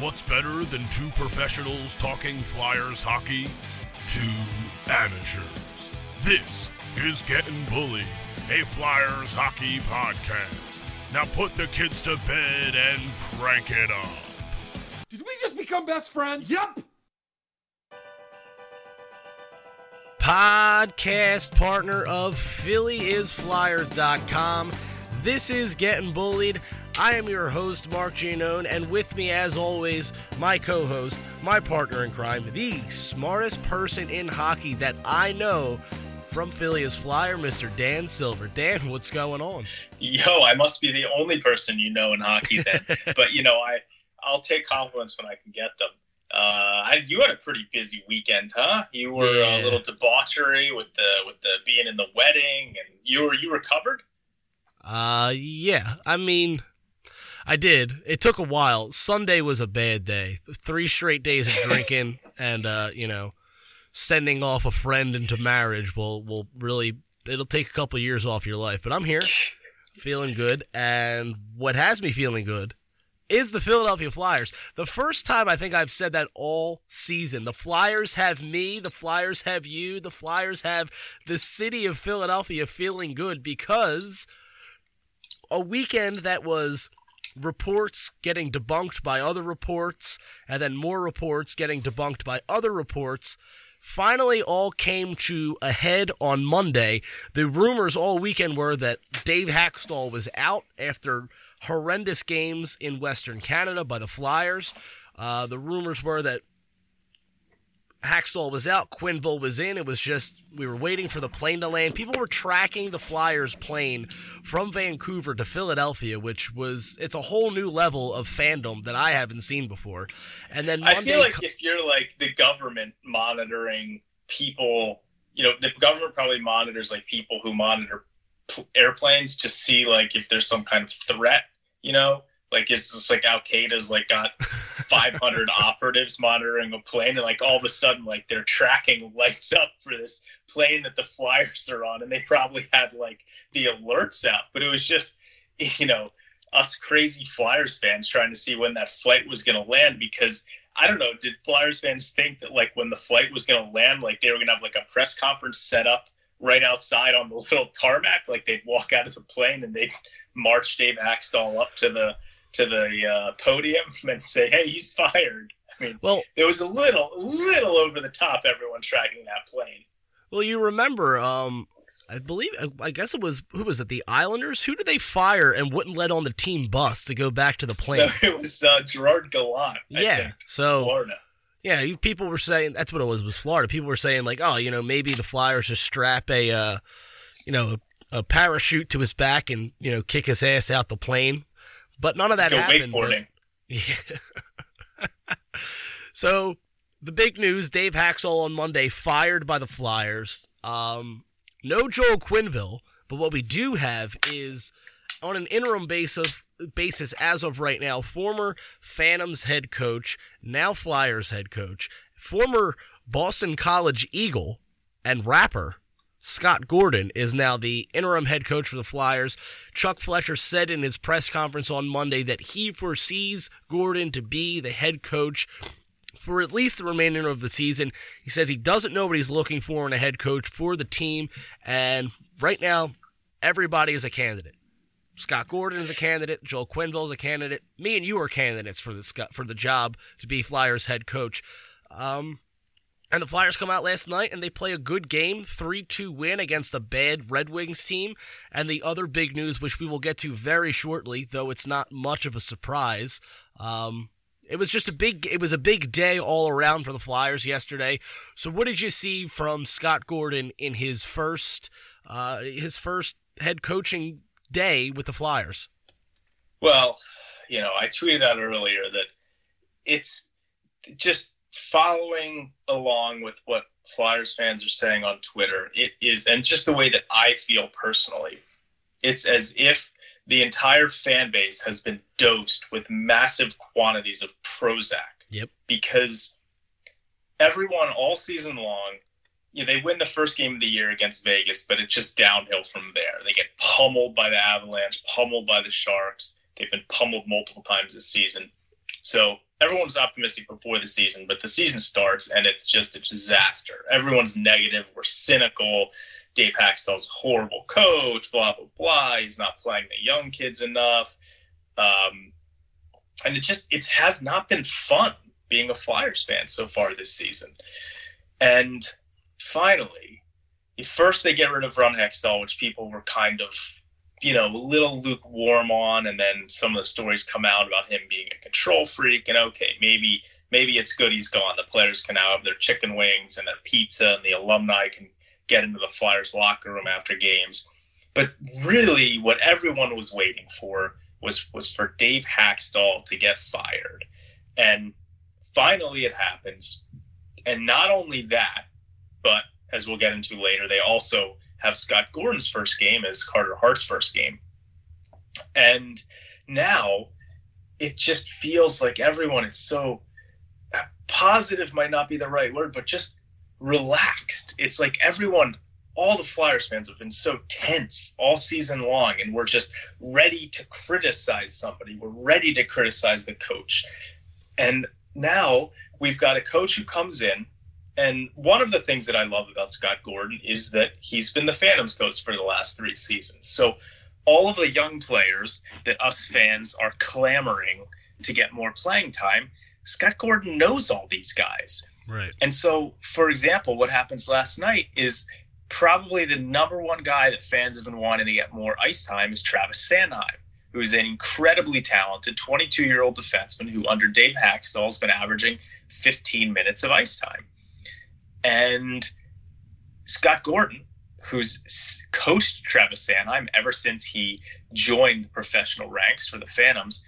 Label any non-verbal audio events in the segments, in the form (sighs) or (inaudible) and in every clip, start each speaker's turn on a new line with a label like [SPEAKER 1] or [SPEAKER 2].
[SPEAKER 1] what's better than two professionals talking Flyers hockey? Two amateurs. This is Getting Bullied, a Flyers hockey podcast. Now put the kids to bed and crank it up.
[SPEAKER 2] Did we just become best friends?
[SPEAKER 3] Yep.
[SPEAKER 4] podcast partner of PhillyIsFlyer.com. This is Getting Bullied. I am your host, Mark Giannone, and with me, as always, my co host, my partner in crime, the smartest person in hockey that I know from Philly is Flyer, Mr. Dan Silver. Dan, what's going on?
[SPEAKER 5] Yo, I must be the only person you know in hockey then. (laughs) but, you know, I, I'll take compliments when I can get them. Uh, I, you had a pretty busy weekend, huh? You were
[SPEAKER 4] Yeah.
[SPEAKER 5] a little debauchery with the with the being in the wedding, and you were you recovered.
[SPEAKER 4] Uh, yeah. I mean, I did. It took a while. Sunday was a bad day. Three straight days of drinking (laughs) and, uh, you know, sending off a friend into marriage will, will really, it'll take a couple years off your life. But I'm here, feeling good. And what has me feeling good is the Philadelphia Flyers. The first time I think I've said that all season. The Flyers have me, the Flyers have you, the Flyers have the city of Philadelphia feeling good because a weekend that was reports getting debunked by other reports and then more reports getting debunked by other reports finally all came to a head on Monday. The rumors all weekend were that Dave Hakstol was out after horrendous games in Western Canada by the Flyers. Uh, the rumors were that Hakstol was out, Quenneville was in. It was just we were waiting for the plane to land. People were tracking the Flyers plane from Vancouver to Philadelphia, which was it's a whole new level of fandom that I haven't seen before. And then
[SPEAKER 5] I feel like
[SPEAKER 4] co-
[SPEAKER 5] if you're like the government monitoring people, you know, the government probably monitors like people who monitor pl- airplanes to see like if there's some kind of threat, you know, like it's just like Al Qaeda's like got 500 (laughs) operatives monitoring a plane, and like all of a sudden like they're tracking lights up for this plane that the Flyers are on, and they probably had like the alerts out, but it was just, you know, us crazy Flyers fans trying to see when that flight was going to land because I don't know, did Flyers fans think that like when the flight was going to land, like they were going to have like a press conference set up right outside on the (laughs) little tarmac, like they'd walk out of the plane and they'd march Dave Hakstol up to the to the uh, podium (laughs) and say, "Hey, he's fired." I mean,
[SPEAKER 4] well,
[SPEAKER 5] it was a little little over the top. Everyone tracking that plane.
[SPEAKER 4] well, you remember, um, I believe, I guess it was who was it? The Islanders. Who did they fire and wouldn't let on the team bus to go back to the plane?
[SPEAKER 5] So (laughs) it was uh, Gerard Gallant. I
[SPEAKER 4] yeah.
[SPEAKER 5] think,
[SPEAKER 4] So
[SPEAKER 5] Florida.
[SPEAKER 4] Yeah, you, people were saying that's what it was. Was Florida? People were saying like, oh, you know, maybe the Flyers just strap a, uh, you know, a, a parachute to his back and you know kick his ass out the plane. But none of that happened. but- (laughs) yeah. so the big news: Dave Hakstol on Monday fired by the Flyers. Um, no Joel Quenneville, but what we do have is on an interim basis basis as of right now, former Phantoms head coach, now Flyers head coach, former Boston College Eagle and rapper Scott Gordon is now the interim head coach for the Flyers. Chuck Fletcher said in his press conference on Monday that he foresees Gordon to be the head coach for at least the remainder of the season. He said he doesn't know what he's looking for in a head coach for the team, and right now, everybody is a candidate. Scott Gordon is a candidate. Joel Quenneville is a candidate. Me and you are candidates for the for the job to be Flyers head coach. Um, and the Flyers come out last night and they play a good game, 3 2 win against a bad Red Wings team. And the other big news, which we will get to very shortly, though it's not much of a surprise, um, it was just a big it was a big day all around for the Flyers yesterday. So what did you see from Scott Gordon in his first uh, his first head coaching day with the Flyers?
[SPEAKER 5] Well, you know, I tweeted out earlier that it's just following along with what Flyers fans are saying on Twitter. It is, and just the way that I feel personally, it's as if the entire fan base has been dosed with massive quantities of Prozac.
[SPEAKER 4] Yep.
[SPEAKER 5] Because everyone all season long, you know, they win the first game of the year against Vegas, but it's just downhill from there. They get pummeled by the Avalanche, pummeled by the Sharks. They've been pummeled multiple times this season. So everyone's optimistic before the season, but the season starts and it's just a disaster. Everyone's negative. We're cynical. Dave Hakstol's a horrible coach. Blah blah blah. He's not playing the young kids enough. Um, and it just it has not been fun being a Flyers fan so far this season. And finally, first they get rid of Ron Hextall, which people were kind of you know, a little lukewarm on, and then some of the stories come out about him being a control freak. And okay, maybe maybe it's good he's gone. The players can now have their chicken wings and their pizza, and the alumni can get into the Flyers locker room after games. But really, what everyone was waiting for was was for Dave Hakstol to get fired, and finally it happens. And not only that, but as we'll get into later, they also have Scott Gordon's first game as Carter Hart's first game. And now it just feels like everyone is so uh, positive might not be the right word, but just relaxed. It's like everyone, all the Flyers fans have been so tense all season long, and we're just ready to criticize somebody. We're ready to criticize the coach. And now we've got a coach who comes in and one of the things that I love about Scott Gordon is that he's been the Phantoms coach for the last three seasons. So all of the young players that us fans are clamoring to get more playing time, Scott Gordon knows all these guys.
[SPEAKER 4] Right.
[SPEAKER 5] And so, for example, what happens last night is probably the number one guy that fans have been wanting to get more ice time is Travis Sanheim, who is an incredibly talented 22 year old defenseman who, under Dave Hakstol, has been averaging 15 minutes of ice time. And Scott Gordon, who's coached Travis Sanheim ever since he joined the professional ranks for the Phantoms,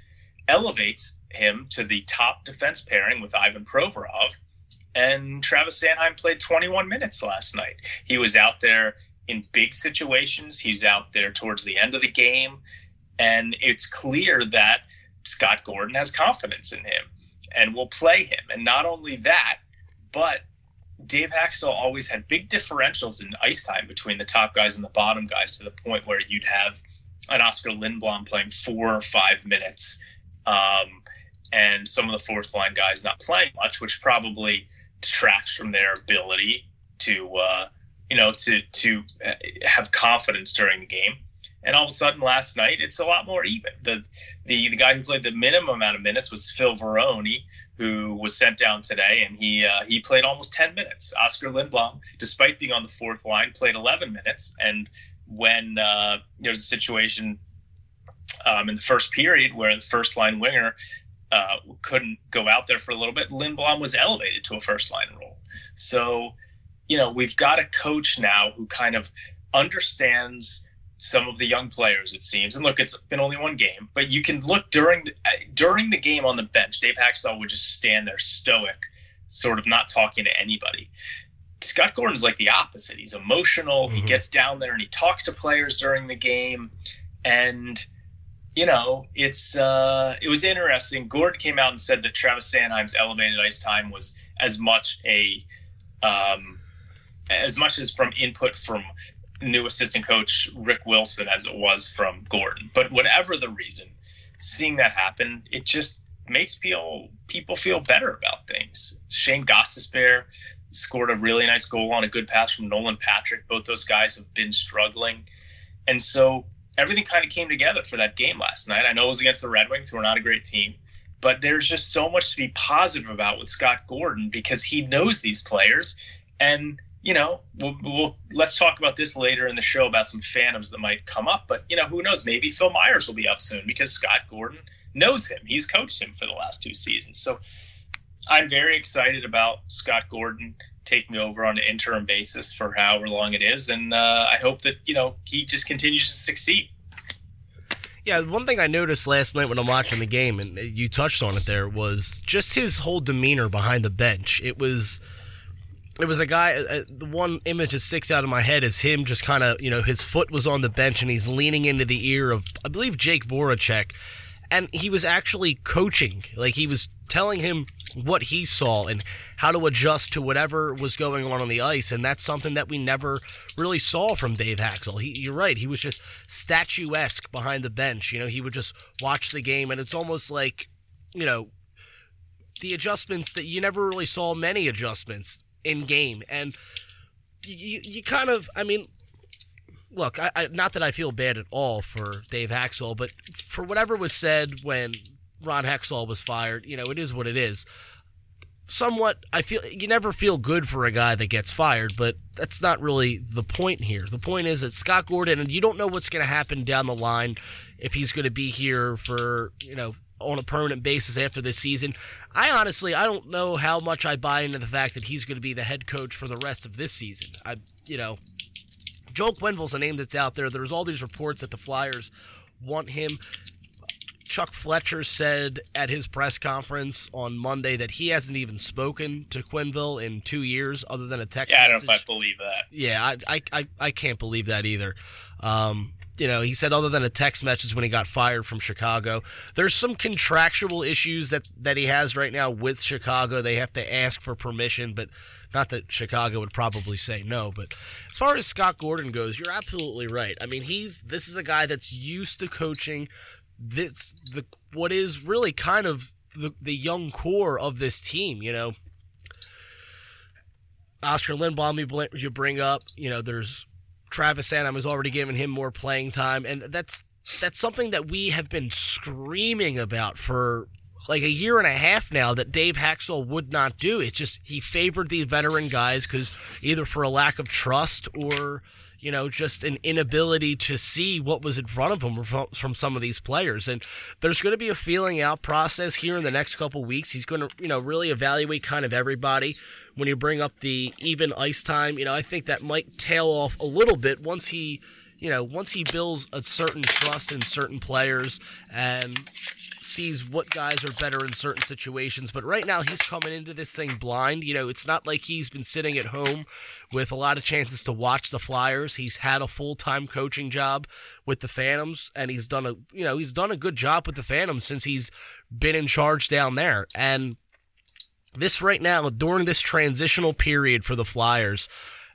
[SPEAKER 5] elevates him to the top defense pairing with Ivan Provorov. And Travis Sanheim played 21 minutes last night. He was out there in big situations. He's out there towards the end of the game. And it's clear that Scott Gordon has confidence in him and will play him. And not only that, but Dave Hakstol always had big differentials in ice time between the top guys and the bottom guys to the point where you'd have an Oscar Lindblom playing four or five minutes, um, and some of the fourth line guys not playing much, which probably detracts from their ability to, uh, you know, to to uh, have confidence during the game. And all of a sudden, last night, it's a lot more even. The the the guy who played the minimum amount of minutes was Phil Varone, who was sent down today, and he uh, he played almost 10 minutes. Oscar Lindblom, despite being on the fourth line, played 11 minutes. And when uh, there's a situation um, in the first period where the first line winger uh, couldn't go out there for a little bit, Lindblom was elevated to a first line role. So, you know, we've got a coach now who kind of understands some of the young players, it seems. And look, it's been only one game, but you can look during the, during the game on the bench. Dave Hakstol would just stand there stoic, sort of not talking to anybody. Scott Gordon's like the opposite. He's emotional. Mm-hmm. He gets down there and he talks to players during the game, and you know it's uh, it was interesting. Gordon came out and said that Travis Sanheim's elevated ice time was as much a um, as much as from input from new assistant coach Rick Wilson as it was from Gordon. But whatever the reason, seeing that happen, it just makes people people feel better about things. Shane Gostisbehere scored a really nice goal on a good pass from Nolan Patrick. Both those guys have been struggling, and so everything kind of came together for that game last night. I know it was against the Red Wings, who are not a great team, but there's just so much to be positive about with Scott Gordon because he knows these players and you know, we'll, we'll, let's talk about this later in the show about some phantoms that might come up. But you know, who knows? Maybe Phil Myers will be up soon because Scott Gordon knows him. He's coached him for the last two seasons. So I'm very excited about Scott Gordon taking over on an interim basis for however long it is, and uh, I hope that you know he just continues to succeed.
[SPEAKER 4] Yeah, one thing I noticed last night when I'm watching the game, and you touched on it there, was just his whole demeanor behind the bench. It was it was a guy. Uh, uh, the one image that sticks out of my head is him just kind of, you know, his foot was on the bench and he's leaning into the ear of, I believe, Jake Voracek, and he was actually coaching. Like he was telling him what he saw and how to adjust to whatever was going on on the ice, and that's something that we never really saw from Dave Hakstol. He, you're right. He was just statuesque behind the bench. You know, he would just watch the game, and it's almost like, you know the adjustments that you never really saw many adjustments in game, and you you kind of I mean. Look, I, I, not that I feel bad at all for Dave Hakstol, but for whatever was said when Ron Hextall was fired, you know, it is what it is somewhat I feel you never feel good for a guy that gets fired, but that's not really the point here. The point is that Scott Gordon and you don't know what's going to happen down the line if he's going to be here for, you know, on a permanent basis after this season. I honestly I don't know how much I buy into the fact that he's going to be the head coach for the rest of this season. I you know, Joel Quenneville's a name that's out there. There's all these reports that the Flyers want him. Chuck Fletcher said at his press conference on Monday that he hasn't even spoken to Quenneville in two years, other than a text.
[SPEAKER 5] Yeah,
[SPEAKER 4] I
[SPEAKER 5] don't know if I believe that.
[SPEAKER 4] Yeah, I, I, I can't believe that either. Um, you know, he said other than a text message when he got fired from Chicago. There's some contractual issues that that he has right now with Chicago. They have to ask for permission, but not that Chicago would probably say no. But as far as Scott Gordon goes, you're absolutely right. I mean, he's this is a guy that's used to coaching this the what is really kind of the the young core of this team. You know, Oscar Lindblom you bring up. You know, there's Travis Sanheim has already given him more playing time, and that's that's something that we have been screaming about for like a year and a half now that Dave Hakstol would not do. It's just he favored the veteran guys because either for a lack of trust or you know, just an inability to see what was in front of him from some of these players. And there's going to be a feeling out process here in the next couple weeks. He's going to, you know, really evaluate kind of everybody. When you bring up the even ice time, you know, I think that might tail off a little bit once he, you know, once he builds a certain trust in certain players and sees what guys are better in certain situations. But right now, he's coming into this thing blind. You know, it's not like he's been sitting at home with a lot of chances to watch the Flyers. He's had a full time coaching job with the Phantoms, and he's done a you know he's done a good job with the Phantoms since he's been in charge down there. And this right now during this transitional period for the Flyers,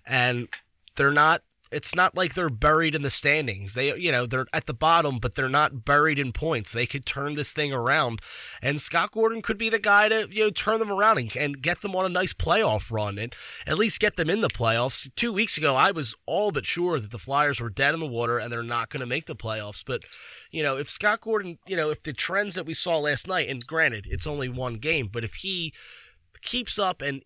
[SPEAKER 4] and they're not it's not like they're buried in the standings. They, you know, they're at the bottom, but they're not buried in points. They could turn this thing around, and Scott Gordon could be the guy to, you know, turn them around and, and get them on a nice playoff run and at least get them in the playoffs. Two weeks ago, I was all but sure that the Flyers were dead in the water and they're not going to make the playoffs. But, you know, if Scott Gordon, you know, if the trends that we saw last night, and granted, it's only one game, but if he keeps up and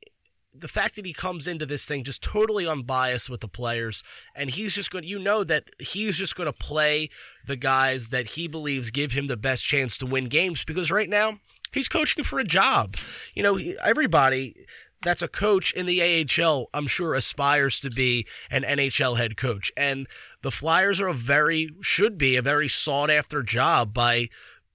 [SPEAKER 4] the fact that he comes into this thing just totally unbiased with the players and he's just going to you know that he's just going to play the guys that he believes give him the best chance to win games because right now he's coaching for a job. You know everybody that's a coach in the AHL I'm sure aspires to be an NHL head coach and the Flyers are a very should be a very sought after job by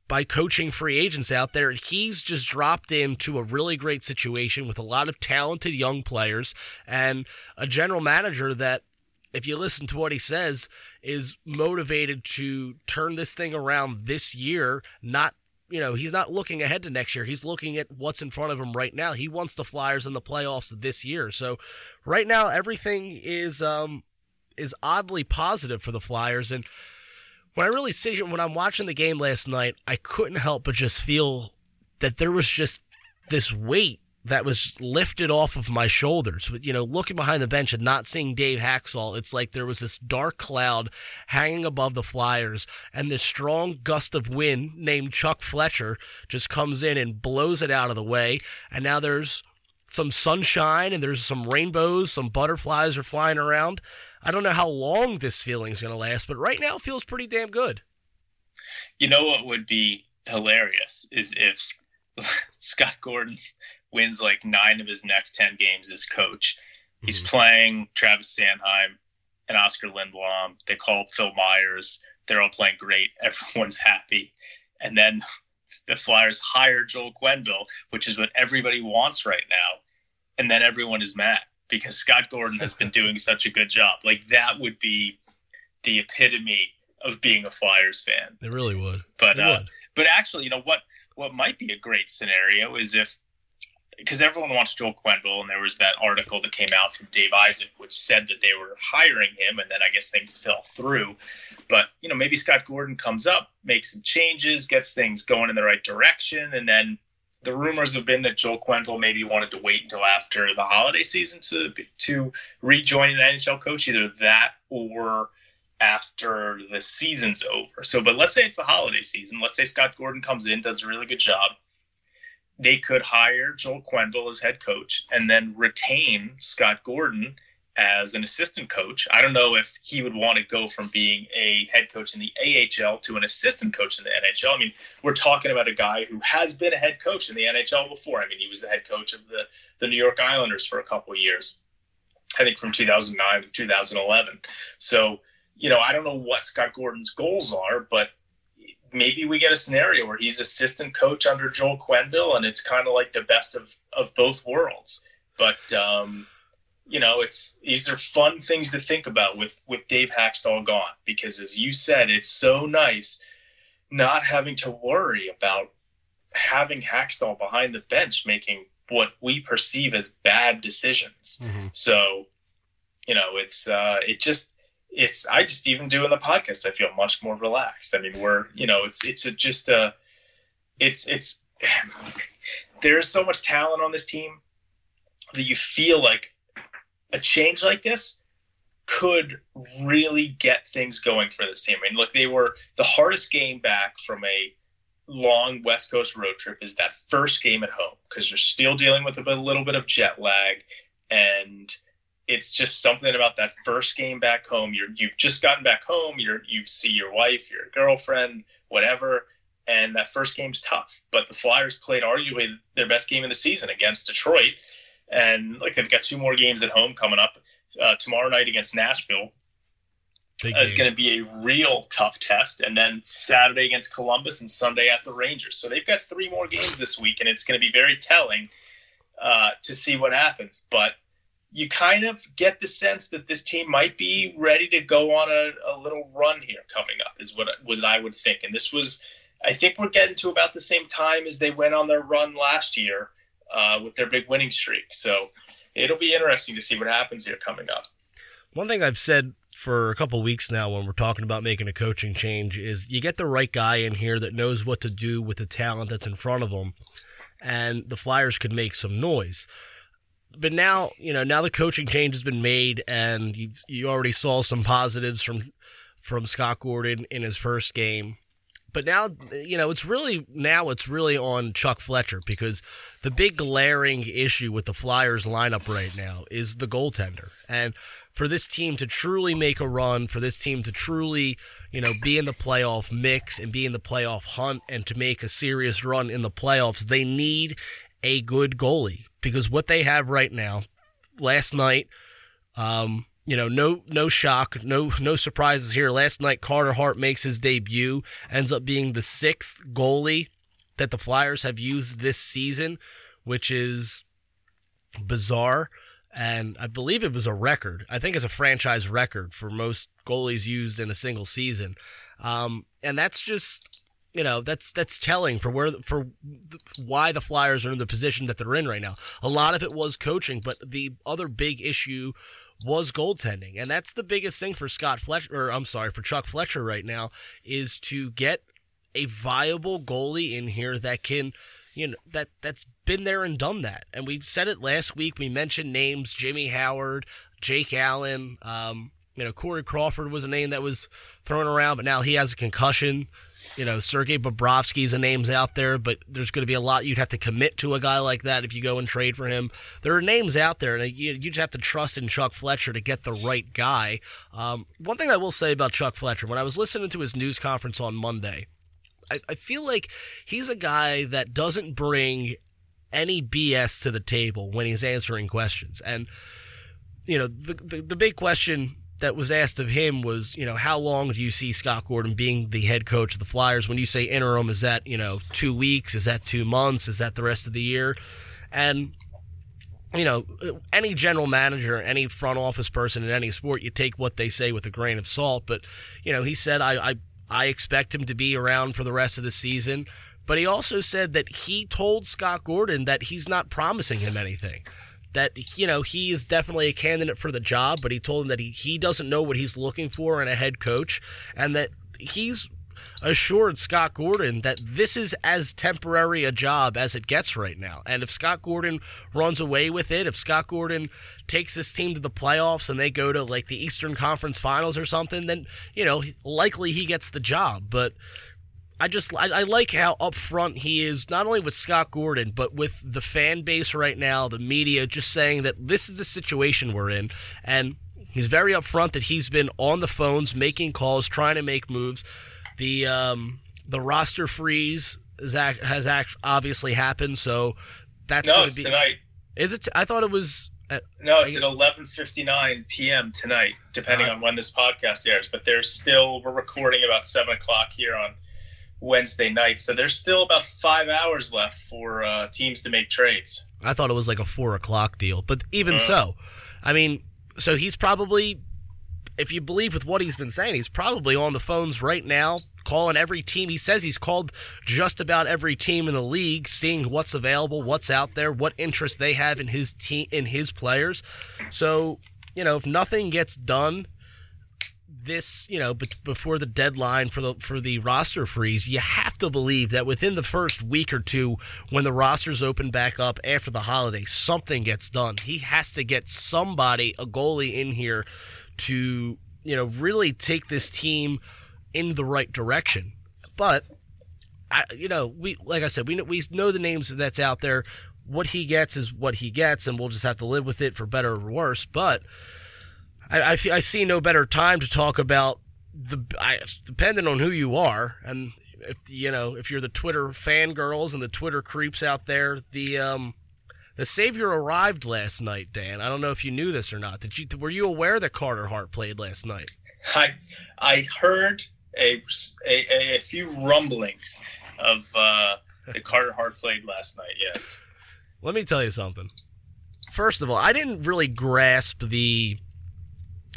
[SPEAKER 4] by coaching free agents out there. He's just dropped into a really great situation with a lot of talented young players and a general manager that, if you listen to what he says, is motivated to turn this thing around this year, not you know, he's not looking ahead to next year. He's looking at what's in front of him right now. He wants the Flyers in the playoffs this year. So right now everything is um is oddly positive for the Flyers and when I really sit here, when I'm watching the game last night, I couldn't help but just feel that there was just this weight that was lifted off of my shoulders. But, you know, looking behind the bench and not seeing Dave Hakstol, it's like there was this dark cloud hanging above the Flyers, and this strong gust of wind named Chuck Fletcher just comes in and blows it out of the way. And now there's some sunshine and there's some rainbows, some butterflies are flying around. I don't know how long this feeling is going to last, but right now it feels pretty damn good.
[SPEAKER 5] You know what would be hilarious is if (laughs) Scott Gordon wins like nine of his next 10 games as coach. He's mm-hmm. playing Travis Sanheim and Oscar Lindblom. They call Phil Myers. They're all playing great. (laughs) Everyone's happy. And then the Flyers hire Joel Quenneville, which is what everybody wants right now. And then everyone is mad because Scott Gordon has been doing such a good job. Like that would be the epitome of being a Flyers fan.
[SPEAKER 4] It really would.
[SPEAKER 5] But uh, would. but actually, you know what what might be a great scenario is if because everyone wants Joel Quenneville, and there was that article that came out from Dave Isaac, which said that they were hiring him, and then I guess things fell through. But you know, maybe Scott Gordon comes up, makes some changes, gets things going in the right direction, and then the rumors have been that Joel Quenneville maybe wanted to wait until after the holiday season to to rejoin an NHL coach, either that or after the season's over. So, but let's say it's the holiday season. Let's say Scott Gordon comes in, does a really good job. They could hire Joel Quenneville as head coach and then retain Scott Gordon as an assistant coach. I don't know if he would want to go from being a head coach in the AHL to an assistant coach in the NHL. I mean, we're talking about a guy who has been a head coach in the NHL before. I mean, he was the head coach of the, the New York Islanders for a couple of years, I think from 2009 to 2011. So, you know, I don't know what Scott Gordon's goals are, but maybe we get a scenario where he's assistant coach under Joel Quenneville and it's kind of like the best of, of both worlds. But, um, you know, it's these are fun things to think about with with Dave Hakstol gone because, as you said, it's so nice not having to worry about having Hakstol behind the bench making what we perceive as bad decisions. Mm-hmm. So, you know, it's uh, it just it's I just even doing the podcast, I feel much more relaxed. I mean, we're you know, it's it's a, just a it's it's (sighs) there's so much talent on this team that you feel like a change like this could really get things going for this team. I mean, look, they were the hardest game back from a long West Coast road trip is that first game at home because you're still dealing with a, little bit of jet lag and it's just something about that first game back home. You're you've just gotten back home. You're you see your wife, your girlfriend, whatever, and that first game's tough. But the Flyers played arguably their best game of the season against Detroit, and like they've got two more games at home coming up uh, tomorrow night against Nashville. It's going to be a real tough test, and then Saturday against Columbus and Sunday at the Rangers. So they've got three more games this week, and it's going to be very telling uh, to see what happens. But you kind of get the sense that this team might be ready to go on a, a little run here coming up, is what was I would think. And this was, I think, we're getting to about the same time as they went on their run last year uh, with their big winning streak. So it'll be interesting to see what happens here coming up.
[SPEAKER 4] One thing I've said for a couple weeks now when we're talking about making a coaching change is you get the right guy in here that knows what to do with the talent that's in front of them, and the Flyers could make some noise. But now, you know, now the coaching change has been made, and you you already saw some positives from from Scott Gordon in his first game. But now, you know, it's really now it's really on Chuck Fletcher because the big glaring issue with the Flyers lineup right now is the goaltender. And for this team to truly make a run, for this team to truly, you know, be in the playoff mix and be in the playoff hunt and to make a serious run in the playoffs, they need a good goalie because what they have right now, last night, um, you know, no no shock, no no surprises here. Last night, Carter Hart makes his debut, ends up being the sixth goalie that the Flyers have used this season, which is bizarre. And I believe it was a record. I think it's a franchise record for most goalies used in a single season. Um, and that's just, you know, that's that's telling for where for why the Flyers are in the position that they're in right now. A lot of it was coaching, but the other big issue was goaltending. And that's the biggest thing for Scott Fletcher, or I'm sorry, for Chuck Fletcher right now, is to get a viable goalie in here that can, you know, that that's been there and done that. And we've said it last week. We mentioned names: Jimmy Howard, Jake Allen. Um, you know, Corey Crawford was a name that was thrown around, but now he has a concussion. You know, Sergei Bobrovsky's a name's out there, but there's going to be a lot you'd have to commit to a guy like that if you go and trade for him. There are names out there, and you, you just have to trust in Chuck Fletcher to get the right guy. Um, one thing I will say about Chuck Fletcher, when I was listening to his news conference on Monday, I, I feel like he's a guy that doesn't bring any BS to the table when he's answering questions. And, you know, the, the, the big question that was asked of him was, you know, how long do you see Scott Gordon being the head coach of the Flyers? When you say interim, is that, you know, two weeks? Is that two months? Is that the rest of the year? And, you know, any general manager, any front office person in any sport, you take what they say with a grain of salt. But, you know, he said, I, I, I expect him to be around for the rest of the season. But he also said that he told Scott Gordon that he's not promising him anything that you know he is definitely a candidate for the job, but he told him that he, he doesn't know what he's looking for in a head coach, and that he's assured Scott Gordon that this is as temporary a job as it gets right now. And if Scott Gordon runs away with it, if Scott Gordon takes this team to the playoffs and they go to like the Eastern Conference Finals or something, then, you know, likely he gets the job. But I just I, I, like how upfront he is, not only with Scott Gordon, but with the fan base right now, the media, just saying that this is the situation we're in, and he's very upfront that he's been on the phones, making calls, trying to make moves. The um, the roster freeze is, has obviously happened, so that's
[SPEAKER 5] no, it's be, tonight.
[SPEAKER 4] Is it? T- I thought it was.
[SPEAKER 5] At, no, it's at eleven fifty nine p.m. tonight, depending uh, on when this podcast airs. But there's still we're recording about seven o'clock here on Wednesday night. So there's still about five hours left for uh, teams to make trades.
[SPEAKER 4] I thought it was like a four o'clock deal, but even uh, so, I mean, so he's probably, if you believe with what he's been saying, he's probably on the phones right now, calling every team. He says he's called just about every team in the league, seeing what's available, what's out there, what interest they have in his team, in his players. So you know, if nothing gets done this, you know, before the deadline for the for the roster freeze, you have to believe that within the first week or two, when the rosters open back up after the holiday, something gets done. He has to get somebody, a goalie, in here to you know really take this team in the right direction. But I, you know, we like I said, we know, we know the names that's out there. What he gets is what he gets, and we'll just have to live with it for better or worse. But I, I, I see no better time to talk about the I, depending on who you are and if you know if you're the Twitter fangirls and the Twitter creeps out there, the um, the savior arrived last night. Dan, I don't know if you knew this or not. Did you were you aware that Carter Hart played last night?
[SPEAKER 5] I I heard a a, a few rumblings of uh, that Carter Hart played last night. Yes.
[SPEAKER 4] Let me tell you something. First of all, I didn't really grasp the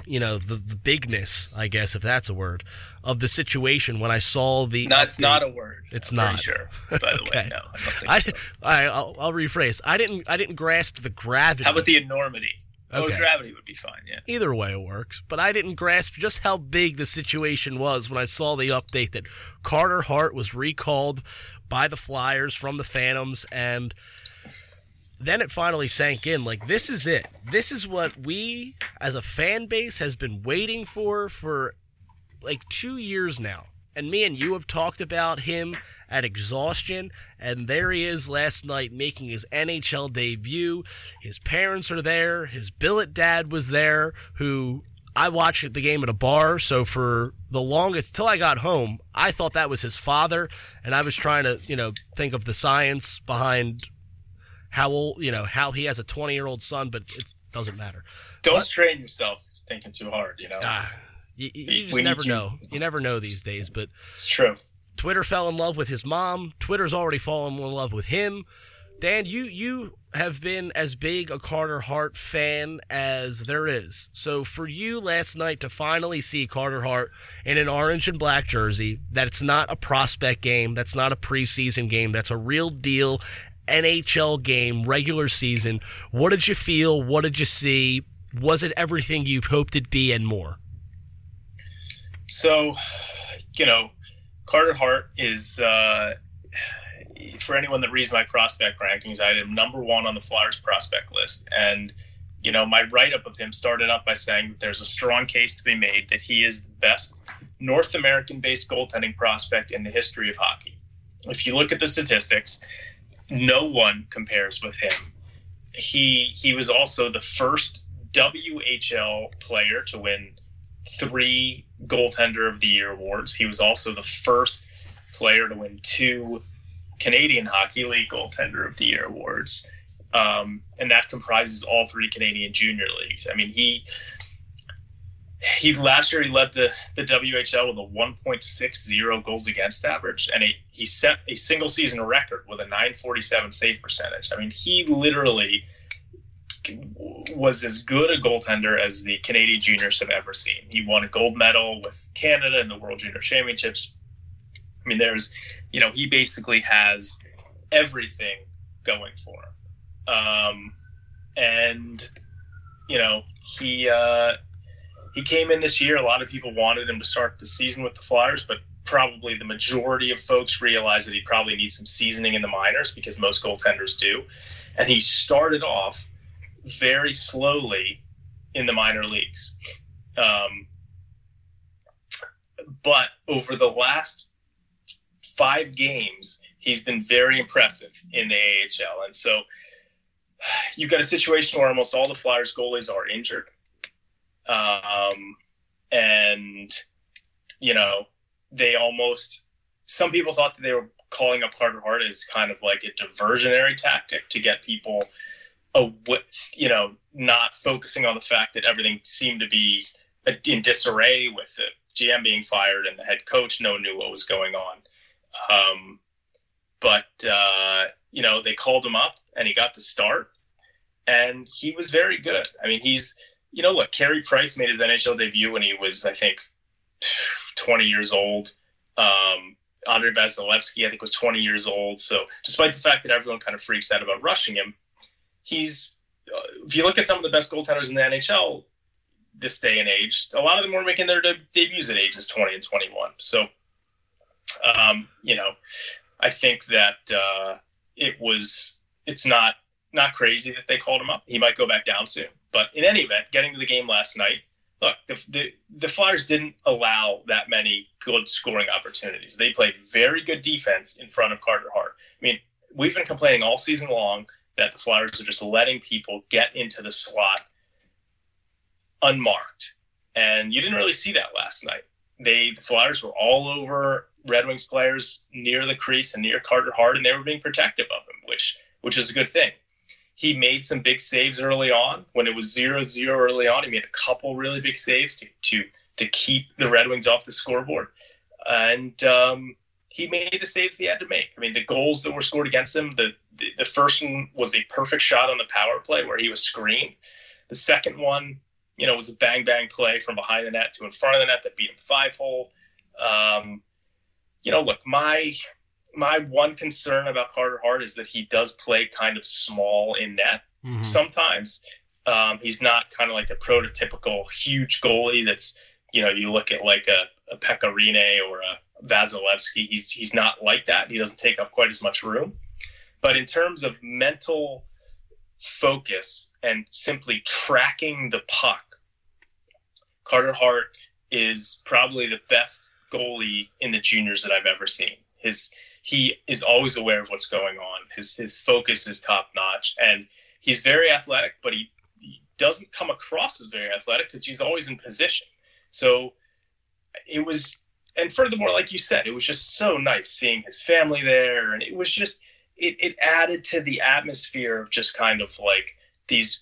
[SPEAKER 4] you know the, the bigness i guess if that's a word of the situation when i saw the
[SPEAKER 5] that's update. not a word
[SPEAKER 4] it's I'm not
[SPEAKER 5] sure by the (laughs) okay. way no i think
[SPEAKER 4] I,
[SPEAKER 5] so
[SPEAKER 4] I, I'll, I'll rephrase i didn't i didn't grasp the gravity
[SPEAKER 5] how about the enormity oh, okay. Oh, gravity would be fine, yeah.
[SPEAKER 4] Either way it works. But I didn't grasp just how big the situation was when I saw the update that Carter Hart was recalled by the Flyers from the Phantoms and then it finally sank in. Like this is it. This is what we as a fan base has been waiting for for like two years now. And me and you have talked about him at exhaustion. And there he is last night making his nhl debut. His parents are there. His billet dad was there who I watched the game at a bar, so for the longest till I got home, I thought that was his father, and I was trying to, you know, think of the science behind how old, you know, how he has a 20 year old son, but it doesn't matter.
[SPEAKER 5] Don't but, strain yourself thinking too hard, you know. Uh,
[SPEAKER 4] you, you just we never know. You never know these days, but
[SPEAKER 5] it's true.
[SPEAKER 4] Twitter fell in love with his mom. Twitter's already fallen in love with him. Dan, you you have been as big a Carter Hart fan as there is. So for you last night to finally see Carter Hart in an orange and black jersey, that it's not a prospect game, that's not a preseason game, that's a real deal NHL game, regular season. What did you feel? What did you see? Was it everything you hoped it'd be and more?
[SPEAKER 5] So, you know, Carter Hart is, uh, for anyone that reads my prospect rankings, I him number one on the Flyers prospect list. And, you know, my write up of him started up by saying that there's a strong case to be made that he is the best North American based goaltending prospect in the history of hockey. If you look at the statistics, no one compares with him. He he was also the first WHL player to win three goaltender of the year awards. He was also the first player to win two Canadian Hockey League goaltender of the year awards. Um, and that comprises all three Canadian junior leagues. I mean, he he last year he led the the WHL with a 1.60 goals against average, and he, he set a single season record with a 947 save percentage. I mean, he literally was as good a goaltender as the Canadian juniors have ever seen. He won a gold medal with Canada in the World Junior Championships. I mean, there's, you know, he basically has everything going for him. Um, and, you know, he, uh, he came in this year. A lot of people wanted him to start the season with the Flyers, but probably the majority of folks realize that he probably needs some seasoning in the minors because most goaltenders do. And he started off very slowly in the minor leagues. Um, but over the last five games, he's been very impressive in the AHL. And so (sighs) you've got a situation where almost all the Flyers goalies are injured. Um, and, you know, they almost, some people thought that they were calling up Carter Hart as kind of like a diversionary tactic to get people, a, you know, not focusing on the fact that everything seemed to be in disarray with the GM being fired and the head coach. No one knew what was going on. Um, but uh, you know they called him up and he got the start, and he was very good. I mean, he's you know look, Carey Price made his NHL debut when he was I think 20 years old. Um, Andrei Vasilevskiy I think was 20 years old. So despite the fact that everyone kind of freaks out about rushing him, he's uh, if you look at some of the best goaltenders in the NHL this day and age, a lot of them were making their de- debuts at ages 20 and 21. So, um, you know, I think that uh, it was it's not not crazy that they called him up. He might go back down soon. But in any event, getting to the game last night, look, the, the, the Flyers didn't allow that many good scoring opportunities. They played very good defense in front of Carter Hart. I mean, we've been complaining all season long that the Flyers are just letting people get into the slot unmarked. And you didn't really see that last night. They the Flyers were all over Red Wings players near the crease and near Carter Hart, and they were being protective of him, which which is a good thing. He made some big saves early on when it was 0-0 early on. He made a couple really big saves to to to keep the Red Wings off the scoreboard, and um, he made the saves he had to make. I mean, the goals that were scored against him, the, the the first one was a perfect shot on the power play where he was screened. The second one you know, was a bang bang play from behind the net to in front of the net that beat him five hole. Um, you know, look, my my one concern about Carter Hart is that he does play kind of small in net mm-hmm. sometimes. Um, he's not kind of like the prototypical huge goalie that's you know you look at like a, a Pekka Rinne or a Vasilevskiy. He's he's not like that. He doesn't take up quite as much room. But in terms of mental focus and simply tracking the puck Carter Hart is probably the best goalie in the juniors that I've ever seen. His he is always aware of what's going on. His his focus is top notch, and he's very athletic, but he, he doesn't come across as very athletic because he's always in position. So it was, and furthermore, like you said, it was just so nice seeing his family there, and it was just it it added to the atmosphere of just kind of like these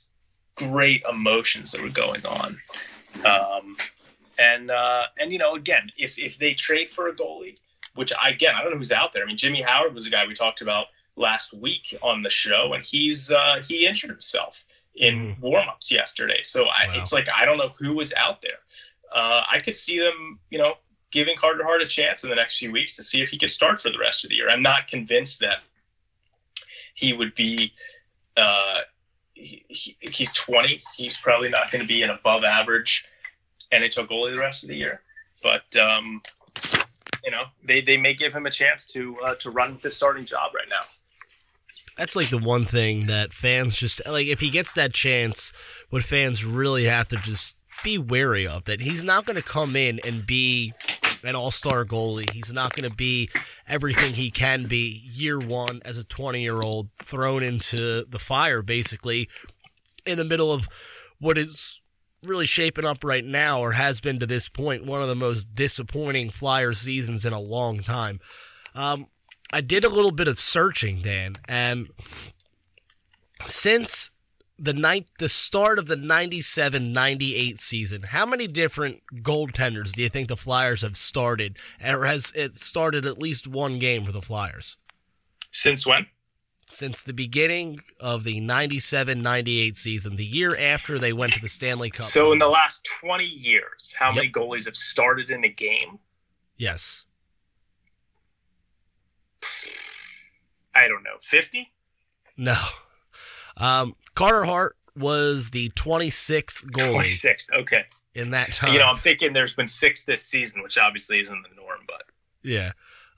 [SPEAKER 5] great emotions that were going on. Um, and uh, and you know, again, if if they trade for a goalie, which I again I don't know who's out there. I mean, Jimmy Howard was a guy we talked about last week on the show, and he's uh, he injured himself in mm. warmups yesterday. So I, wow. it's like I don't know who was out there. Uh, I could see them, you know, giving Carter Hart a chance in the next few weeks to see if he could start for the rest of the year. I'm not convinced that he would be. Uh, he, he's 20. He's probably not going to be an above average NHL goalie the rest of the year. But um, you know, they, they may give him a chance to uh, to run the starting job right now.
[SPEAKER 4] That's like the one thing that fans just like. If he gets that chance, what fans really have to just be wary of that he's not going to come in and be an all-star goalie. He's not going to be everything he can be year one as a 20-year-old thrown into the fire basically in the middle of what is really shaping up right now or has been to this point one of the most disappointing flyer seasons in a long time. Um, I did a little bit of searching, Dan, and since the night the start of the 97-98 season how many different goaltenders do you think the flyers have started or has it started at least one game for the flyers
[SPEAKER 5] since when
[SPEAKER 4] since the beginning of the 97-98 season the year after they went to the stanley cup
[SPEAKER 5] so in the last 20 years how yep. many goalies have started in a game
[SPEAKER 4] yes
[SPEAKER 5] i don't know 50
[SPEAKER 4] no um, Carter Hart was the 26th goalie.
[SPEAKER 5] 26th, okay.
[SPEAKER 4] In that time.
[SPEAKER 5] You know, I'm thinking there's been six this season, which obviously isn't the norm, but.
[SPEAKER 4] Yeah.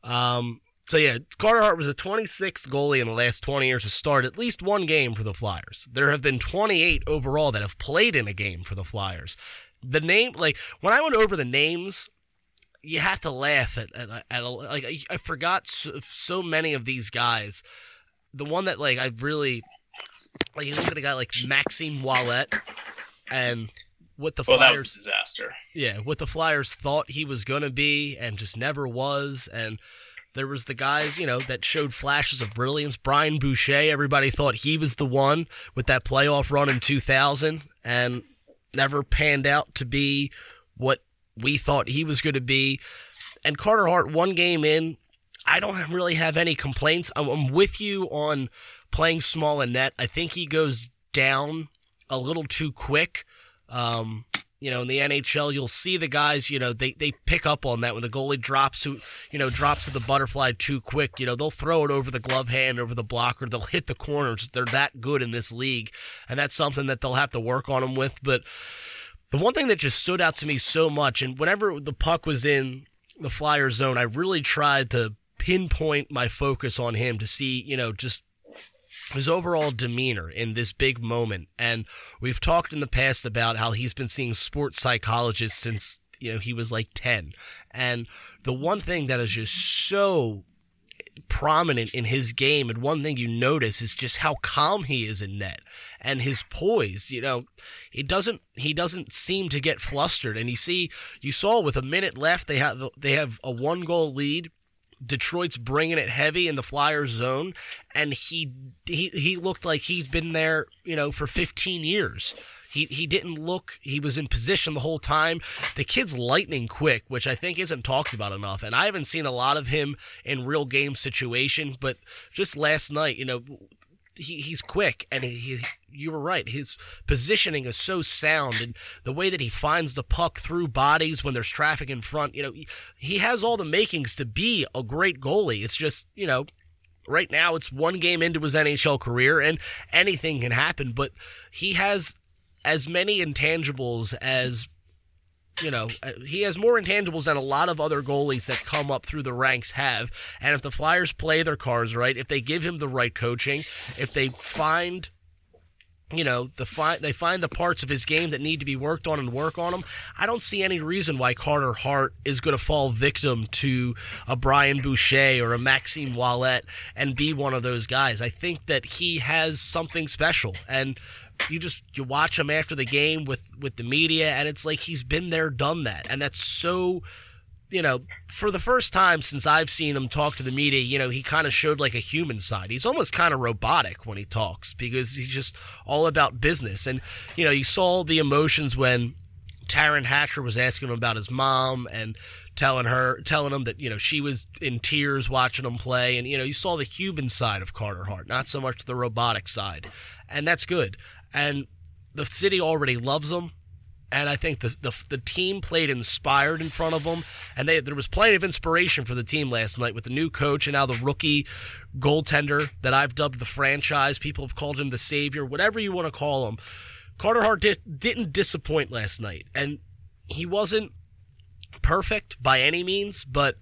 [SPEAKER 4] Um, so yeah, Carter Hart was a 26th goalie in the last 20 years to start at least one game for the Flyers. There have been 28 overall that have played in a game for the Flyers. The name, like when I went over the names, you have to laugh at at, at a, like I, I forgot so, so many of these guys. The one that like I really like you look at a guy like Maxime Ouellet and what the
[SPEAKER 5] Well, that
[SPEAKER 4] Flyers
[SPEAKER 5] disaster.
[SPEAKER 4] yeah, what the Flyers thought he was going to be and just never was. And there was the guys, you know, that showed flashes of brilliance. Brian Boucher, everybody thought he was the one with that playoff run in 2000 and never panned out to be what we thought he was going to be. And Carter Hart, one game in, I don't really have any complaints. I'm, with you on playing small and net. I think he goes down a little too quick. Um, you know, in the NHL, you'll see the guys, you know, they, they pick up on that when the goalie drops, who, you know, drops to the butterfly too quick. You know, they'll throw it over the glove hand, over the blocker. They'll hit the corners. They're that good in this league. And that's something that they'll have to work on them with. But the one thing that just stood out to me so much, and whenever the puck was in the Flyer zone, I really tried to pinpoint my focus on him to see, you know, just his overall demeanor in this big moment. And we've talked in the past about how he's been seeing sports psychologists since, you know, he was like 10. And the one thing that is just so prominent in his game and one thing you notice is just how calm he is in net and his poise you know he doesn't he doesn't seem to get flustered and you see you saw with a minute left they have they have a one goal lead Detroit's bringing it heavy in the Flyers zone, and he he he looked like he's been there, you know, for 15 years. He he didn't look. He was in position the whole time. The kid's lightning quick, which I think isn't talked about enough. And I haven't seen a lot of him in real game situation, but just last night, you know, he, he's quick and he, he you were right his positioning is so sound and the way that he finds the puck through bodies when there's traffic in front you know he, has all the makings to be a great goalie it's just you know right now it's one game into his NHL career and anything can happen but he has as many intangibles as you know, uh, he has more intangibles than a lot of other goalies that come up through the ranks have. And if the Flyers play their cards right, if they give him the right coaching, if they find you know the fi- they find the parts of his game that need to be worked on and work on them. I don't see any reason why Carter Hart is going to fall victim to a Brian Boucher or a Maxime Ouellet and be one of those guys. I think that he has something special and you just you watch him after the game with with the media and it's like he's been there done that and that's so you know for the first time since i've seen him talk to the media you know he kind of showed like a human side. He's almost kind of robotic when he talks because he's just all about business. And you know you saw the emotions when Taryn Hatcher was asking him about his mom and telling her telling him that you know she was in tears watching him play. And you know you saw the human side of Carter Hart not so much the robotic side. And that's good. And the city already loves him. And I think the, the the team played inspired in front of them, and they, there was plenty of inspiration for the team last night with the new coach and now the rookie goaltender that I've dubbed the franchise. People have called him the savior, whatever you want to call him. Carter Hart di- didn't disappoint last night, and he wasn't perfect by any means, but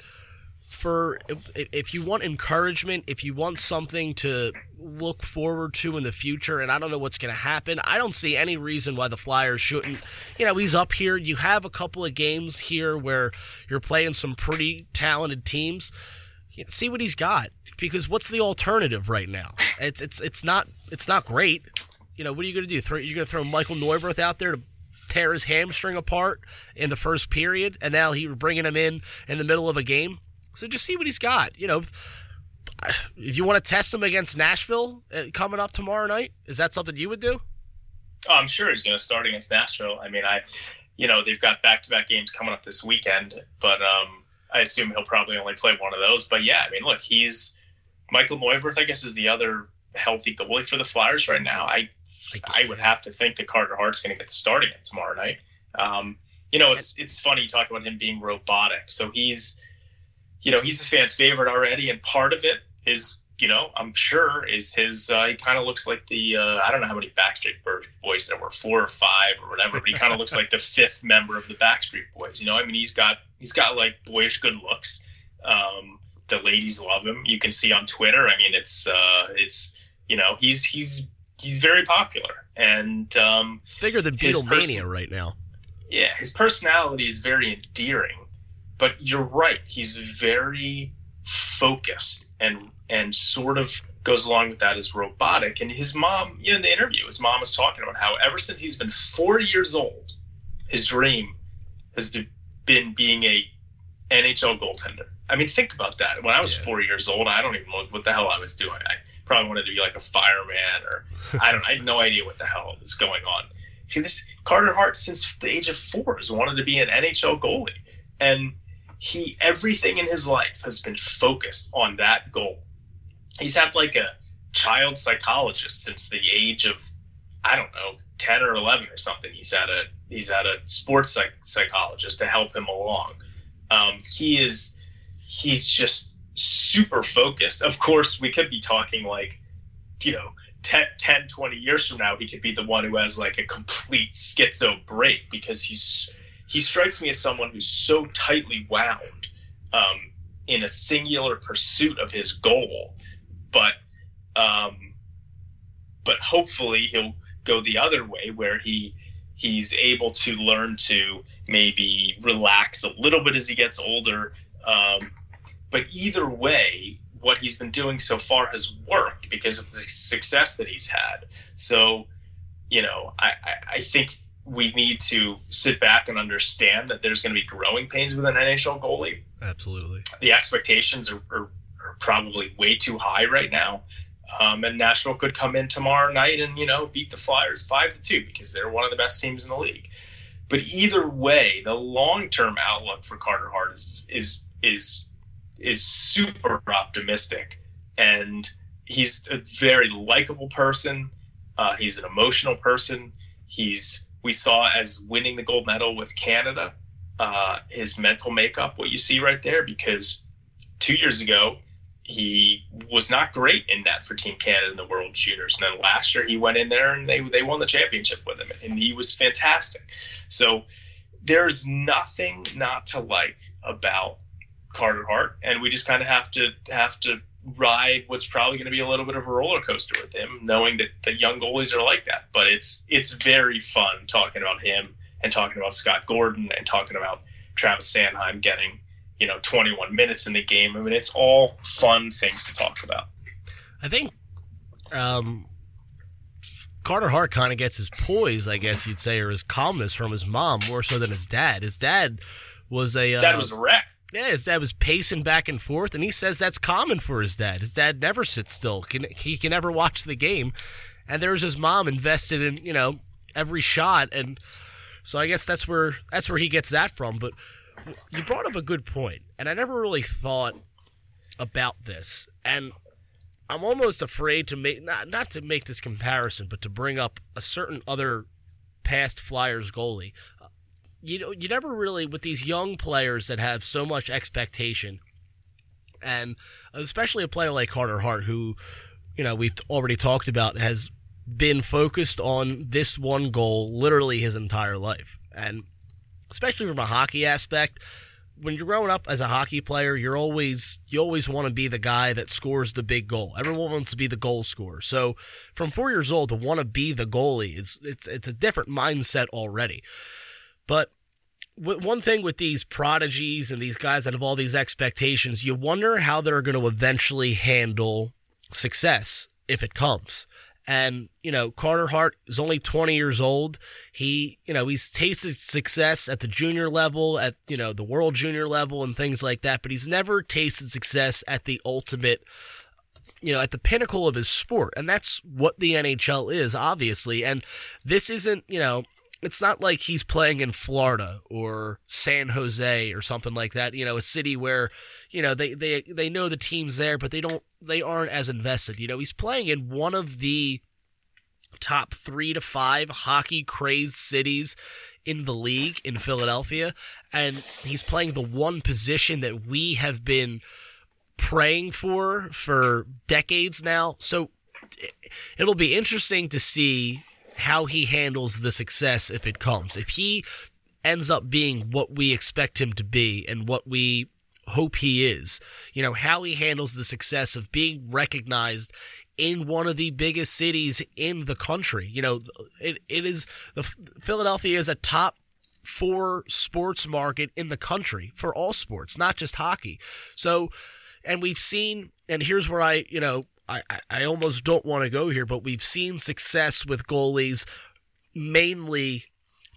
[SPEAKER 4] for if, you want encouragement, if you want something to look forward to in the future, and I don't know what's going to happen, I don't see any reason why the Flyers shouldn't. You know, he's up here. You have a couple of games here where you're playing some pretty talented teams. You know, see what he's got because what's the alternative right now? It's it's it's not it's not great. You know, what are you going to do? Throw, you're going to throw Michael Neuvirth out there to tear his hamstring apart in the first period, and now he's bringing him in in the middle of a game. So just see what he's got. You know, if you want to test him against Nashville uh, coming up tomorrow night, is that something you would do?
[SPEAKER 5] Oh, I'm sure he's going to start against Nashville. I mean, I, you know, they've got back-to-back games coming up this weekend, but um, I assume he'll probably only play one of those. But yeah, I mean, look, he's Michael Neuvirth. I guess is the other healthy goalie for the Flyers right now. I, I would have to think that Carter Hart's going to get the start again tomorrow night. Um, you know, it's it's funny you talk about him being robotic. So he's you know, he's a fan favorite already, and part of it is, you know, I'm sure is his. Uh, he kind of looks like the uh, I don't know how many Backstreet Boys there were, four or five or whatever, but he kind of looks like the (laughs) fifth member of the Backstreet Boys. You know, I mean, he's got he's got like boyish good looks. Um, the ladies love him. You can see on Twitter. I mean, it's uh, it's you know he's he's he's very popular and um,
[SPEAKER 4] it's bigger than Beatlemania person- right now.
[SPEAKER 5] Yeah, his personality is very endearing, but you're right. He's very focused and and sort of goes along with that as robotic. And his mom, you know, in the interview, his mom was talking about how ever since he's been four years old, his dream has been being a NHL goaltender. I mean, think about that. When I was yeah. four years old, I don't even know what the hell I was doing. I probably wanted to be like a fireman, or (laughs) I don't. I had no idea what the hell was going on. See, this Carter Hart since the age of four has wanted to be an NHL goalie, and he everything in his life has been focused on that goal. He's had like a child psychologist since the age of I don't know 10 or 11 or something. He's had a he's had a sports psych- psychologist to help him along. Um, he is he's just super focused. Of course, we could be talking like, you know, 10, 10, 20 years from now, he could be the one who has like a complete schizo break because he's he strikes me as someone who's so tightly wound um, in a singular pursuit of his goal, but um, but hopefully he'll go the other way where he he's able to learn to maybe relax a little bit as he gets older. Um, but either way, what he's been doing so far has worked because of the success that he's had. So, you know, I, I, I think we need to sit back and understand that there's going to be growing pains with an NHL goalie.
[SPEAKER 4] Absolutely.
[SPEAKER 5] The expectations are, are, are probably way too high right now. Um, and Nashville could come in tomorrow night and you know beat the Flyers five to two because they're one of the best teams in the league. But either way, the long term outlook for Carter Hart is is is is super optimistic, and he's a very likable person. Uh, he's an emotional person. He's we saw as winning the gold medal with Canada, uh, his mental makeup, what you see right there, because two years ago he was not great in that for Team Canada in the World Juniors. And then last year he went in there and they they won the championship with him, and he was fantastic. So there's nothing not to like about Carter Hart, and we just kind of have to have to ride what's probably going to be a little bit of a roller coaster with him, knowing that the young goalies are like that. But it's it's very fun talking about him and talking about Scott Gordon and talking about Travis Sanheim getting you know 21 minutes in the game. I mean, it's all fun things to talk about.
[SPEAKER 4] I think um, Carter Hart kind of gets his poise, I guess you'd say, or his calmness from his mom more so than his dad. His dad was a
[SPEAKER 5] his dad uh, was a wreck.
[SPEAKER 4] Yeah, his dad was pacing back and forth, and he says that's common for his dad. His dad never sits still. Can, he can never watch the game, and there's his mom invested in you know every shot, and so I guess that's where that's where he gets that from. But you brought up a good point, and I never really thought about this, and I'm almost afraid to make not not to make this comparison, but to bring up a certain other past Flyers goalie. You know, you never really with these young players that have so much expectation, and especially a player like Carter Hart, who you know we've already talked about, has been focused on this one goal literally his entire life, and especially from a hockey aspect when you're growing up as a hockey player, you're always you always want to be the guy that scores the big goal. Everyone wants to be the goal scorer. So from four years old to want to be the goalie is it's it's a different mindset already. But one thing with these prodigies and these guys that have all these expectations, you wonder how they're going to eventually handle success if it comes. And, you know, Carter Hart is only 20 years old. He, you know, he's tasted success at the junior level, at, you know, the world junior level and things like that, but he's never tasted success at the ultimate, you know, at the pinnacle of his sport. And that's what the NHL is, obviously. And this isn't, you know, it's not like he's playing in Florida or San Jose or something like that. You know, a city where you know they they they know the teams there, but they don't they aren't as invested. You know, he's playing in one of the top three to five hockey crazed cities in the league in Philadelphia, and he's playing the one position that we have been praying for for decades now. So it'll be interesting to see how he handles the success if it comes. If he ends up being what we expect him to be and what we hope he is. You know, how he handles the success of being recognized in one of the biggest cities in the country. You know, it, it is the Philadelphia is a top four sports market in the country for all sports, not just hockey. So, and we've seen, and here's where I, you know, I, I almost don't want to go here, but we've seen success with goalies, mainly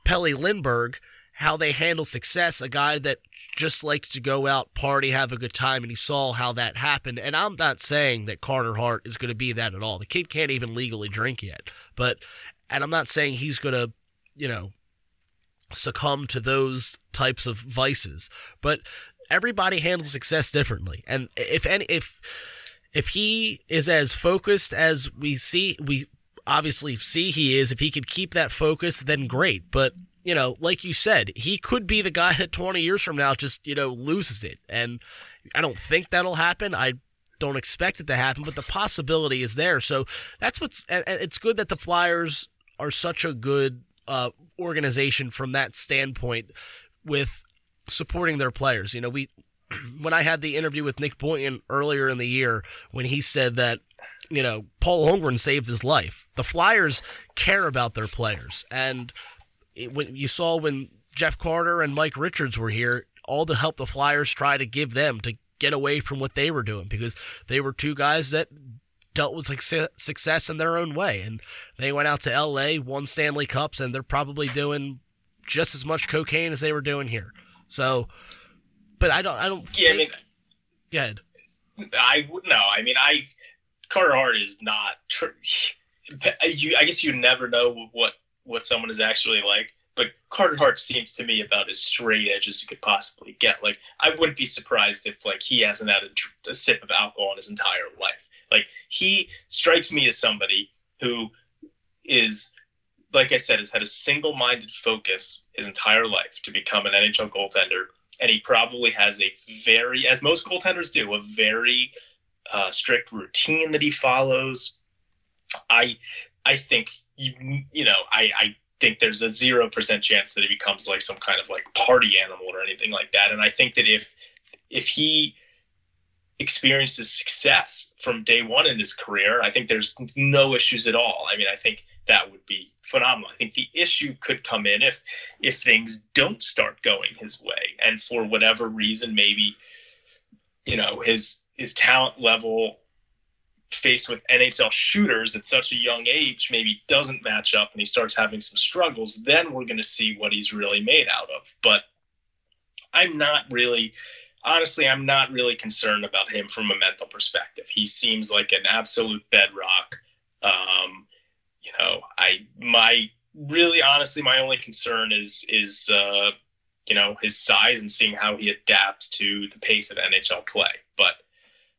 [SPEAKER 4] Pelle Lindbergh, how they handle success. A guy that just likes to go out, party, have a good time, and he saw how that happened. And I'm not saying that Carter Hart is going to be that at all. The kid can't even legally drink yet. But, and I'm not saying he's going to, you know, succumb to those types of vices. But everybody handles success differently. And if any, if, if he is as focused as we see, we obviously see he is, if he could keep that focus, then great. But you know, like you said, he could be the guy (laughs) that 20 years from now just, you know, loses it. And I don't think that'll happen. I don't expect it to happen, but the possibility is there. So that's what's, it's good that the Flyers are such a good uh, organization from that standpoint with supporting their players. You know, we, when I had the interview with Nick Boynton earlier in the year, when he said that, you know, Paul Holmgren saved his life, the Flyers care about their players. And, it, when you saw when Jeff Carter and Mike Richards were here, all the help the Flyers try to give them to get away from what they were doing because they were two guys that dealt with success in their own way. And they went out to LA, won Stanley Cups, and they're probably doing just as much cocaine as they were doing here. So, but I don't, I don't.
[SPEAKER 5] Yeah, think,
[SPEAKER 4] I mean, go ahead.
[SPEAKER 5] I would no. I mean, I Carter Hart is not. Tr- you, I guess you never know what what someone is actually like. But Carter Hart seems to me about as straight edge as you could possibly get. Like, I wouldn't be surprised if like he hasn't had a, a sip of alcohol in his entire life. Like, he strikes me as somebody who is, like I said, has had a single-minded focus his entire life to become an NHL goaltender, and he probably has a very, as most goaltenders do, a very uh, strict routine that he follows. I I think you you know I I think there's a zero percent chance that he becomes like some kind of like party animal or anything like that. And I think that if if he experiences success from day one in his career, I think there's no issues at all. I mean, I think that would be phenomenal. I think the issue could come in if if things don't start going his way, and for whatever reason, maybe you know his his talent level faced with NHL shooters at such a young age maybe doesn't match up and he starts having some struggles, then we're going to see what he's really made out of. But I'm not really, honestly, I'm not really concerned about him from a mental perspective. He seems like an absolute bedrock. Um, you know, I, my, really honestly, my only concern is, is, uh, you know, his size and seeing how he adapts to the pace of NHL play. But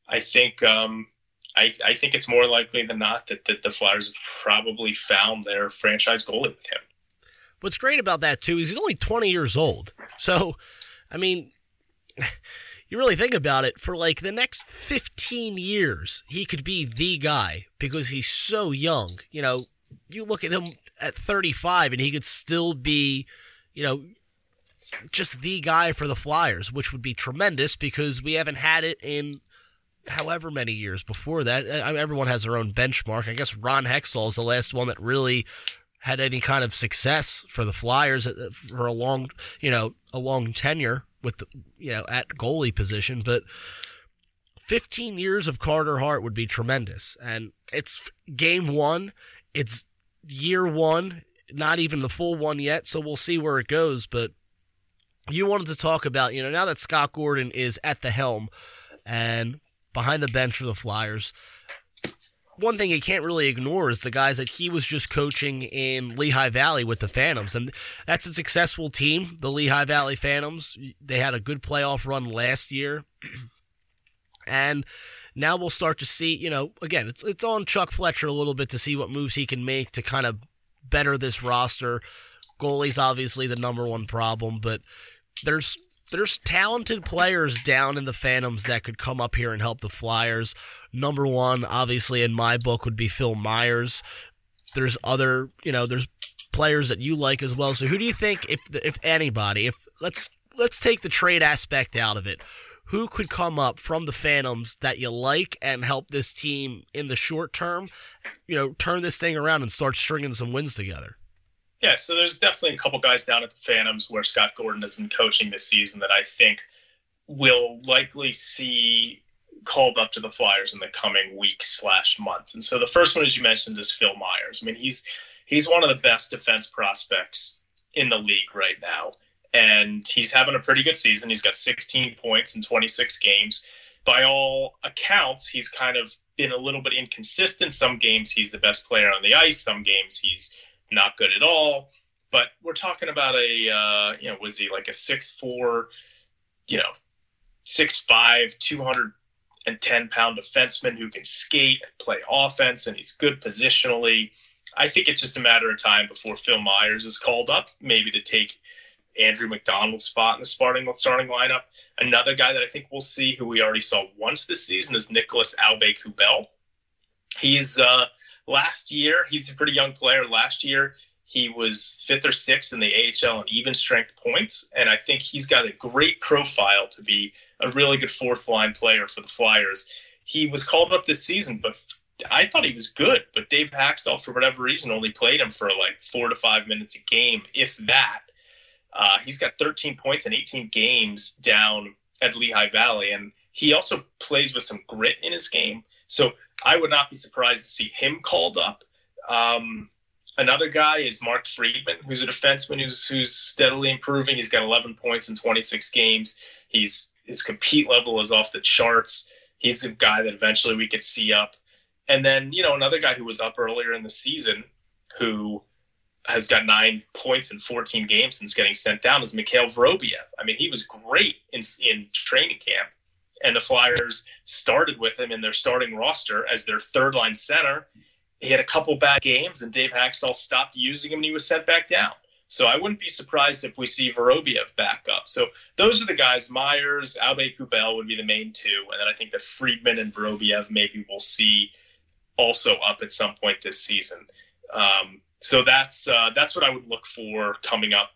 [SPEAKER 5] I think, um, I, I think it's more likely than not that, that the Flyers have probably found their franchise goalie with him.
[SPEAKER 4] What's great about that too is he's only 20 years old. So, I mean, you really think about it, for like the next 15 years, he could be the guy because he's so young. You know, you look at him at 35 and he could still be, you know, just the guy for the Flyers, which would be tremendous because we haven't had it in however many years before that. Uh, everyone has their own benchmark. I guess Ron Hextall is the last one that really had any kind of success for the Flyers uh, for a long, you know, a long tenure with the, you know, at goalie position. But 15 years of Carter Hart would be tremendous. And it's game one. It's year one, not even the full one yet. So we'll see where it goes. But you wanted to talk about, you know, now that Scott Gordon is at the helm and behind the bench for the Flyers. One thing you can't really ignore is the guys that he was just coaching in Lehigh Valley with the Phantoms. And that's a successful team, the Lehigh Valley Phantoms. They had a good playoff run last year. (clears throat) and now we'll start to see, you know, again, it's it's on Chuck Fletcher a little bit to see what moves he can make to kind of better this roster. Goalie's obviously the number one problem, but there's there's talented players down in the Phantoms that could come up here and help the Flyers. Number one, obviously, in my book, would be Phil Myers. There's other, you know, there's players that you like as well. So who do you think, if if anybody, if let's let's take the trade aspect out of it, who could come up from the Phantoms that you like and help this team in the short term, you know, turn this thing around and start stringing some wins together?
[SPEAKER 5] Yeah, so there's definitely a couple guys down at the Phantoms where Scott Gordon has been coaching this season that I think will likely see called up to the Flyers in the coming weeks slash months. And so the first one, as you mentioned, is Phil Myers. I mean, he's he's one of the best defense prospects in the league right now and he's having a pretty good season. He's got 16 points in 26 games. By all accounts, he's kind of been a little bit inconsistent. Some games he's the best player on the ice. Some games he's not good at all. But we're talking about a, uh, you know, was he like a six four, you know, six five, two hundred and ten pound defenseman who can skate and play offense, and he's good positionally. I think it's just a matter of time before Phil Myers is called up, maybe to take Andrew MacDonald's spot in the starting starting lineup. Another guy that I think we'll see, who we already saw once this season, is Nicolas Aube-Kubel. He's uh, last year. He's a pretty young player. Last year, he was fifth or sixth in the AHL in even strength points, and I think he's got a great profile to be a really good fourth line player for the Flyers. He was called up this season, but I thought he was good. But Dave Hakstol, for whatever reason, only played him for like four to five minutes a game, if that. Uh, he's got 13 points in 18 games down at Lehigh Valley, and he also plays with some grit in his game. So I would not be surprised to see him called up. Um, another guy is Mark Friedman, who's a defenseman who's who's steadily improving. He's got 11 points in 26 games. He's his compete level is off the charts. He's a guy that eventually we could see up. And then you know another guy who was up earlier in the season, who has got nine points in 14 games since getting sent down is Mikhail Vorobyev. I mean, he was great in, in training camp, and the Flyers started with him in their starting roster as their third line center. He had a couple bad games, and Dave Hakstol stopped using him, and he was sent back down. So I wouldn't be surprised if we see Vorobyev back up. So those are the guys. Myers, Aube-Kubel would be the main two, and then I think that Friedman and Vorobyev maybe we'll see also up at some point this season. Um, so that's uh, that's what I would look for coming up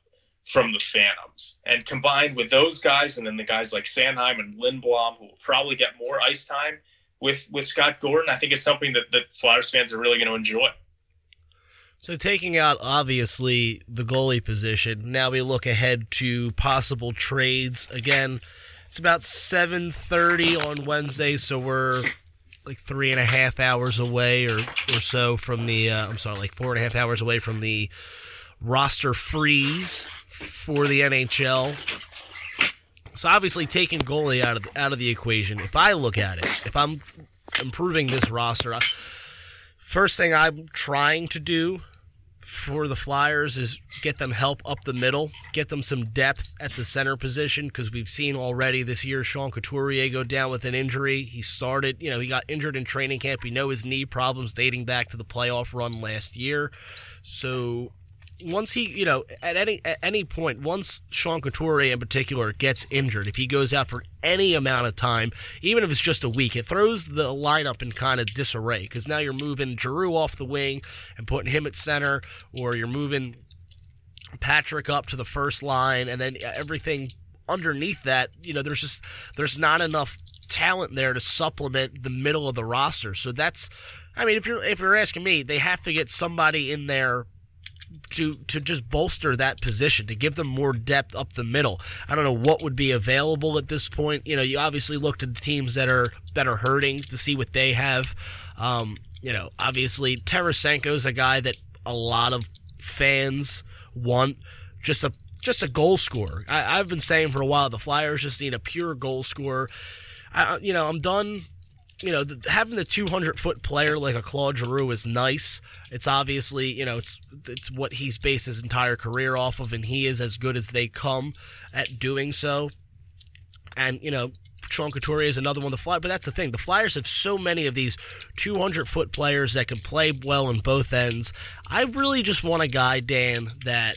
[SPEAKER 5] from the Phantoms, and combined with those guys, and then the guys like Sanheim and Lindblom, who will probably get more ice time with with Scott Gordon, I think is something that that Flyers fans are really going to enjoy.
[SPEAKER 4] So taking out obviously the goalie position, now we look ahead to possible trades. Again, it's about 7:30 on Wednesday, so we're like three and a half hours away or or so from the. Uh, I'm sorry, like four and a half hours away from the roster freeze for the NHL. So obviously, taking goalie out of out of the equation. If I look at it, if I'm improving this roster, first thing I'm trying to do for the Flyers is get them help up the middle, get them some depth at the center position because we've seen already this year Sean Couturier go down with an injury. He started, you know, he got injured in training camp. We know his knee problems dating back to the playoff run last year. So once he, you know, at any at any point, once Sean Couturier in particular gets injured, if he goes out for any amount of time, even if it's just a week, it throws the lineup in kind of disarray because now you're moving Giroux off the wing and putting him at center, or you're moving Patrick up to the first line, and then everything underneath that, you know, there's just there's not enough talent there to supplement the middle of the roster. So that's, I mean, if you're if you're asking me, they have to get somebody in there to to just bolster that position to give them more depth up the middle. I don't know what would be available at this point. You know, you obviously look to the teams that are that are hurting to see what they have. Um, you know, obviously Tarasenko's a guy that a lot of fans want. Just a just a goal scorer. I, have been saying for a while the Flyers just need a pure goal scorer. I, you know, I'm done you know, the, having the 200 foot player like a Claude Giroux is nice. It's obviously, you know, it's it's what he's based his entire career off of, and he is as good as they come at doing so. And you know, Sean is another one The fly, but that's the thing. The Flyers have so many of these 200 foot players that can play well in both ends. I really just want a guy, Dan, that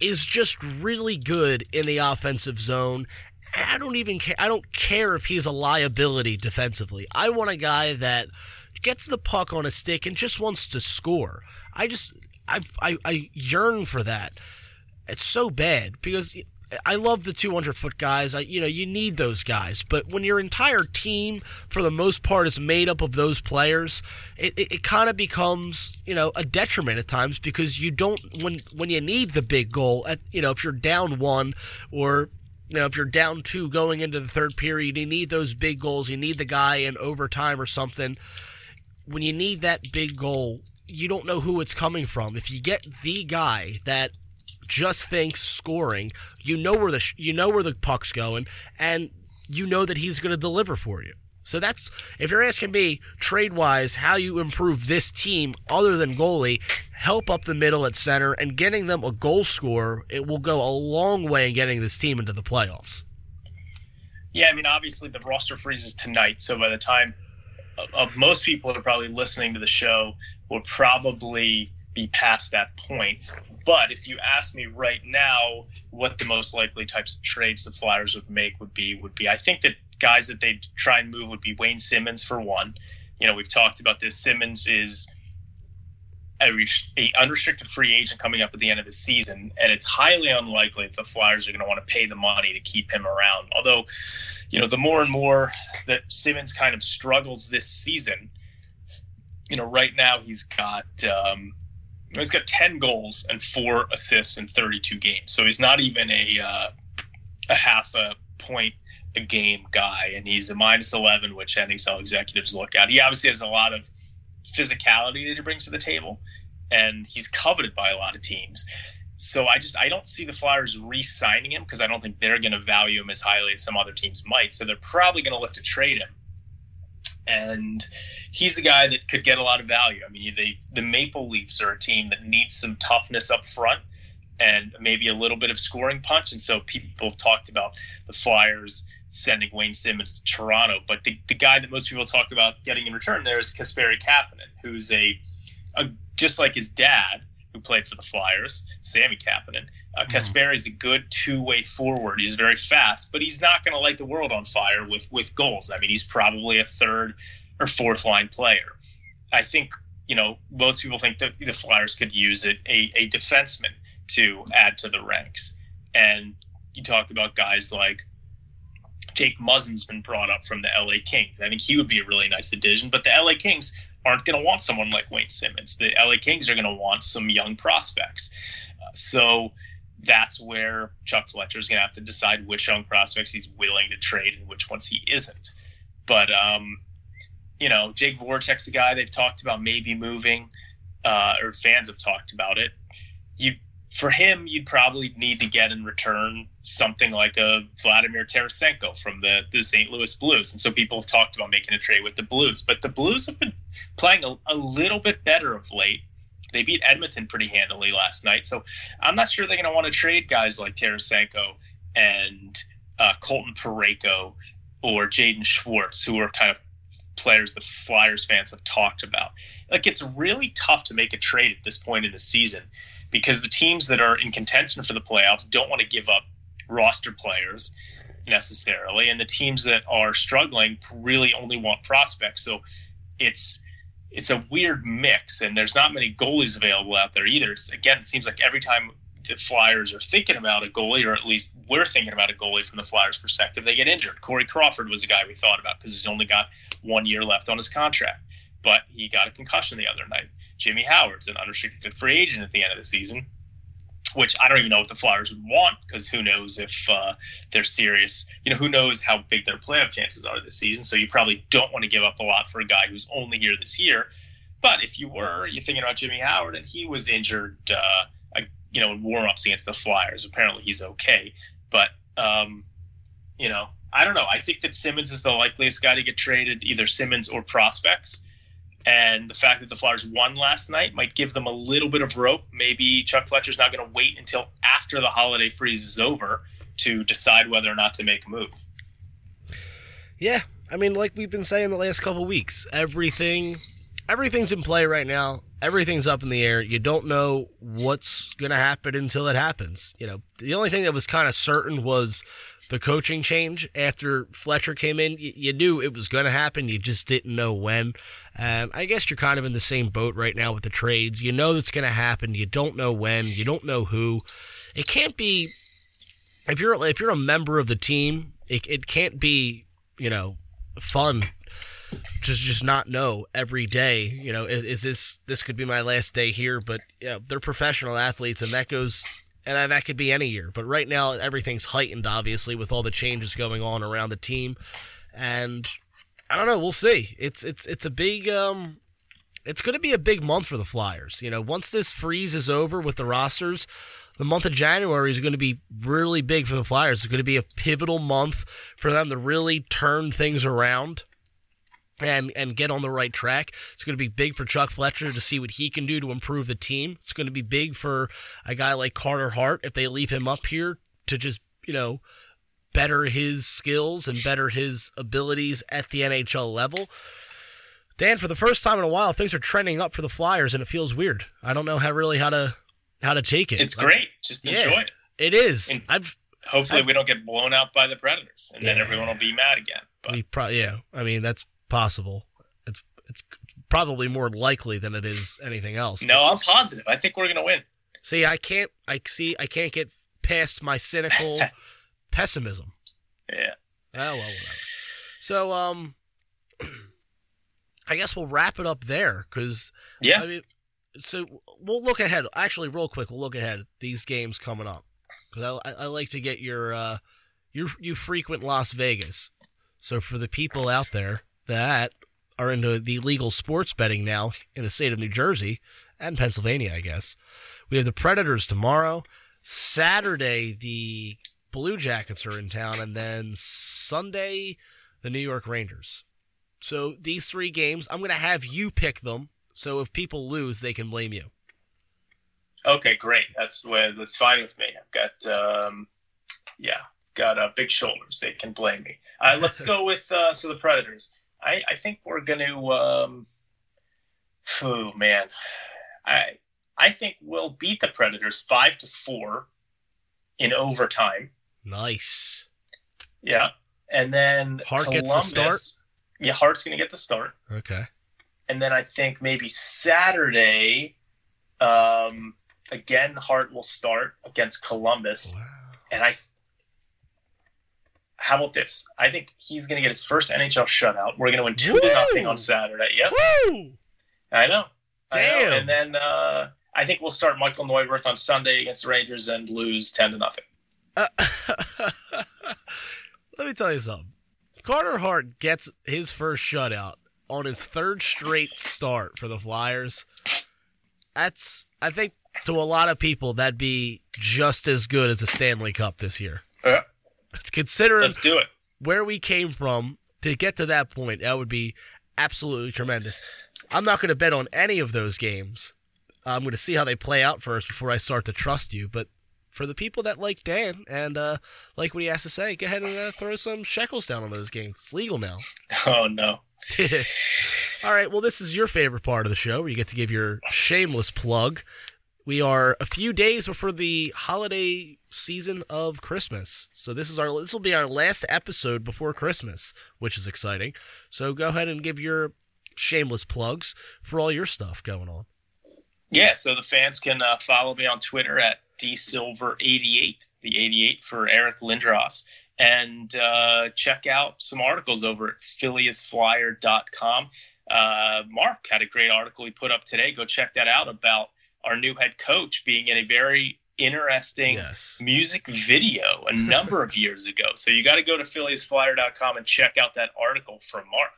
[SPEAKER 4] is just really good in the offensive zone I don't even care. I don't care if he's a liability defensively. I want a guy that gets the puck on a stick and just wants to score. I just I I, I yearn for that. It's so bad because I love the 200 foot guys. I, you know, you need those guys. But when your entire team, for the most part, is made up of those players, it, it, it kind of becomes, you know, a detriment at times because you don't when when you need the big goal. At you know, if you're down one or you know, if you're down two going into the third period, you need those big goals. You need the guy in overtime or something. When you need that big goal, you don't know who it's coming from. If you get the guy that just thinks scoring, you know where the you know where the puck's going, and you know that he's going to deliver for you. So that's if you're asking me trade wise how you improve this team other than goalie, help up the middle at center and getting them a goal scorer, it will go a long way in getting this team into the playoffs.
[SPEAKER 5] Yeah, I mean obviously the roster freezes tonight, so by the time of most people who are probably listening to the show will probably be past that point. But if you ask me right now what the most likely types of trades the Flyers would make would be, would be I think that guys that they'd try and move would be Wayne Simmonds for one. You know, we've talked about this. Simmonds is a, a, unrestricted free agent coming up at the end of the season, and it's highly unlikely that the Flyers are going to want to pay the money to keep him around. Although, you know, the more and more that Simmonds kind of struggles this season, you know, right now he's got um, he's got ten goals and four assists in 32 games, so he's not even a uh, a half a point a game guy, and he's a minus 11, which NHL executives look at. He obviously has a lot of physicality that he brings to the table, and he's coveted by a lot of teams. So I just I don't see the Flyers re-signing him because I don't think they're going to value him as highly as some other teams might. So they're probably going to look to trade him. And he's a guy that could get a lot of value. I mean, they, the Maple Leafs are a team that needs some toughness up front and maybe a little bit of scoring punch. And so people have talked about the Flyers sending Wayne Simmonds to Toronto. But the, the guy that most people talk about getting in return there is Kasperi Kapanen, who's a, a just like his dad, who played for the Flyers, Sami Kapanen. Uh, mm-hmm. Kasperi is a good two-way forward. He's very fast, but he's not going to light the world on fire with with goals. I mean, he's probably a third or fourth line player. I think you know most people think that the Flyers could use it a, a defenseman to add to the ranks, and you talk about guys like Jake Muzzin's been brought up from the LA Kings. I think he would be a really nice addition, but the LA Kings aren't going to want someone like Wayne Simmonds. The LA Kings are going to want some young prospects. Uh, so that's where Chuck Fletcher is going to have to decide which young prospects he's willing to trade and which ones he isn't. But um, you know, Jake Voracek's a guy they've talked about maybe moving, uh, or fans have talked about it. You for him, you'd probably need to get in return something like a Vladimir Tarasenko from the, the St. Louis Blues. And so people have talked about making a trade with the Blues, but the Blues have been playing a, a little bit better of late. They beat Edmonton pretty handily last night. So I'm not sure they're going to want to trade guys like Tarasenko and uh, Colton Parayko or Jaden Schwartz, who are kind of players the Flyers fans have talked about. Like it's really tough to make a trade at this point in the season because the teams that are in contention for the playoffs don't want to give up roster players necessarily, and the teams that are struggling really only want prospects. So it's it's a weird mix, and there's not many goalies available out there either. It's, again, it seems like every time the Flyers are thinking about a goalie, or at least we're thinking about a goalie from the Flyers' perspective, they get injured. Corey Crawford was a guy we thought about because he's only got one year left on his contract, but he got a concussion the other night. Jimmy Howard's an unrestricted free agent at the end of the season, which I don't even know what the Flyers would want because who knows if uh, they're serious. You know, who knows how big their playoff chances are this season. So you probably don't want to give up a lot for a guy who's only here this year. But if you were, you're thinking about Jimmy Howard, and he was injured, uh, you know, in warm-ups against the Flyers. Apparently, he's okay. But um, you know, I don't know. I think that Simmonds is the likeliest guy to get traded, either Simmonds or prospects. And the fact that the Flyers won last night might give them a little bit of rope. Maybe Chuck Fletcher's not going to wait until after the holiday freeze is over to decide whether or not to make a move.
[SPEAKER 4] Yeah, I mean, like we've been saying the last couple weeks, everything, everything's in play right now. Everything's up in the air. You don't know what's going to happen until it happens. You know, the only thing that was kind of certain was the coaching change after Fletcher came in. You, you knew it was going to happen. You just didn't know when. And I guess you're kind of in the same boat right now with the trades. You know it's going to happen. You don't know when. You don't know who. It can't be. if you're if you're a member of the team, it, it can't be you know fun just just not know every day. You know, is, is this this could be my last day here? But yeah, they're professional athletes, and that goes and that could be any year. But right now, everything's heightened, obviously, with all the changes going on around the team, and I don't know. We'll see. It's it's it's a big um, it's going to be a big month for the Flyers. You know, once this freeze is over with the rosters, the month of January is going to be really big for the Flyers. It's going to be a pivotal month for them to really turn things around and and get on the right track. It's going to be big for Chuck Fletcher to see what he can do to improve the team. It's going to be big for a guy like Carter Hart if they leave him up here to just, you know, better his skills and better his abilities at the NHL level. Dan, for the first time in a while, things are trending up for the Flyers, and it feels weird. I don't know how really how to how to take it.
[SPEAKER 5] It's great. Just
[SPEAKER 4] Yeah.
[SPEAKER 5] enjoy it.
[SPEAKER 4] It is.
[SPEAKER 5] And-
[SPEAKER 4] I've
[SPEAKER 5] Hopefully,
[SPEAKER 4] I've-
[SPEAKER 5] we don't get blown out by the Predators, and then everyone will be mad again. But
[SPEAKER 4] we probably yeah. I mean that's possible. It's it's probably more likely than it is anything else.
[SPEAKER 5] no, I'm positive. I think we're gonna win.
[SPEAKER 4] See, I can't. I see. I can't get past my cynical (laughs) pessimism.
[SPEAKER 5] Yeah.
[SPEAKER 4] Oh well, whatever. So, um, (clears throat) I guess we'll wrap it up there because
[SPEAKER 5] Yeah.
[SPEAKER 4] I mean, so we'll look ahead. Actually, real quick, we'll look ahead these games coming up because I, I, like to get your uh, you you frequent Las Vegas. So for the people out there that are into the legal sports betting now in the state of New Jersey and Pennsylvania, I guess we have the Predators tomorrow. Saturday, the Blue Jackets are in town, and then Sunday, the New York Rangers. So these three games, I'm going to have you pick them. So if people lose, they can blame you.
[SPEAKER 5] Okay, great. That's where that's fine with me. I've got um, yeah, got uh, big shoulders. They can blame me. Uh, let's (laughs) go with uh, so the Predators. I I think we're gonna. Um, oh man, I I think we'll beat the Predators five to four in overtime.
[SPEAKER 4] Nice.
[SPEAKER 5] Yeah, and then
[SPEAKER 4] Hart
[SPEAKER 5] Columbus.
[SPEAKER 4] gets the start?
[SPEAKER 5] Yeah, Hart's gonna get the start.
[SPEAKER 4] Okay.
[SPEAKER 5] and then I think maybe Saturday, um, again Hart will start against Columbus,
[SPEAKER 4] Wow.
[SPEAKER 5] and I. How about this? I think he's going to get his first NHL shutout. We're going to win two to nothing on Saturday. Yep,
[SPEAKER 4] Woo!
[SPEAKER 5] I know. I know.
[SPEAKER 4] Damn.
[SPEAKER 5] And then uh, I think we'll start Michael Neuvirth on Sunday against the Rangers and lose ten to nothing.
[SPEAKER 4] Uh, (laughs) let me tell you something. Carter Hart gets his first shutout on his third straight start for the Flyers. That's, I think, to a lot of people, that'd be just as good as a Stanley Cup this year.
[SPEAKER 5] Yeah.
[SPEAKER 4] Considering
[SPEAKER 5] Let's do it.
[SPEAKER 4] where we came from to get to that point, that would be absolutely tremendous. I'm not going to bet on any of those games. I'm going to see how they play out first before I start to trust you. But for the people that like Dan and uh, like what he has to say, go ahead and uh, throw some shekels down on those games. It's legal now. (laughs)
[SPEAKER 5] Oh no. (laughs)
[SPEAKER 4] All right. Well, this is your favorite part of the show where you get to give your shameless plug. We are a few days before the holiday season of Christmas. So this is our this will be our last episode before Christmas, which is exciting. So go ahead and give your shameless plugs for all your stuff going on.
[SPEAKER 5] Yeah, so the fans can uh, follow me on Twitter at dsilver88, the 88 for Eric Lindros, and uh, check out some articles over at phileasflyer.com. Uh, Mark had a great article he put up today. Go check that out about our new head coach being in a very interesting
[SPEAKER 4] Yes.
[SPEAKER 5] music video a (laughs) number of years ago. So you got to go to phileasflyer.com and check out that article from Mark.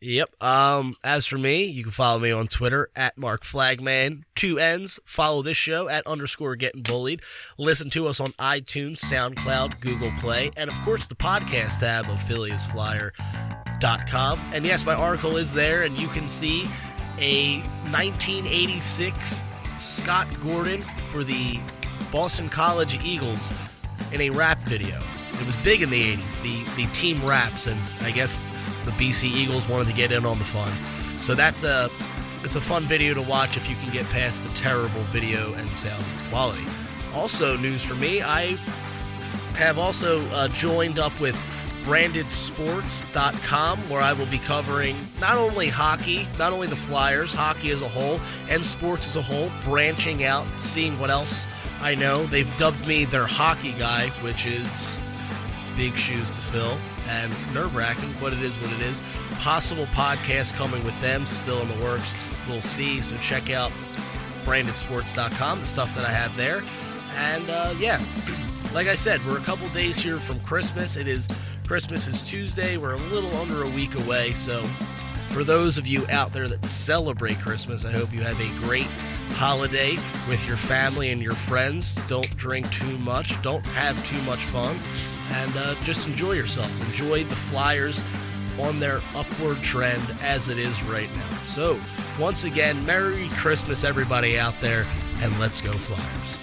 [SPEAKER 4] Yep. Um, as for me, you can follow me on Twitter at Mark Flagman. Two N's. Follow this show at underscore getting bullied. Listen to us on iTunes, SoundCloud, Google Play, and of course the podcast tab of PhilliesFlyer.com. And yes, my article is there, and you can see a 1986 Scott Gordon for the Boston College Eagles in a rap video. It was big in the 80s, the, the team raps, and I guess the BC Eagles wanted to get in on the fun. So that's a it's a fun video to watch if you can get past the terrible video and sound quality. Also, news for me, I have also uh, joined up with brandedsports.com where I will be covering not only hockey, not only the Flyers, hockey as a whole, and sports as a whole, branching out, seeing what else I know they've dubbed me their hockey guy, which is big shoes to fill and nerve wracking, but it is what it is. Possible podcast coming with them, still in the works. We'll see. So check out brandedsports.com, the stuff that I have there. And uh, yeah, (clears throat) like I said, we're a couple days here from Christmas. It is Christmas is Tuesday. We're a little under a week away. So for those of you out there that celebrate Christmas, I hope you have a great holiday with your family and your friends. Don't drink too much, don't have too much fun, and uh, just enjoy yourself. Enjoy the Flyers on their upward trend as it is right now. So, once again, Merry Christmas, everybody out there, and let's go, Flyers.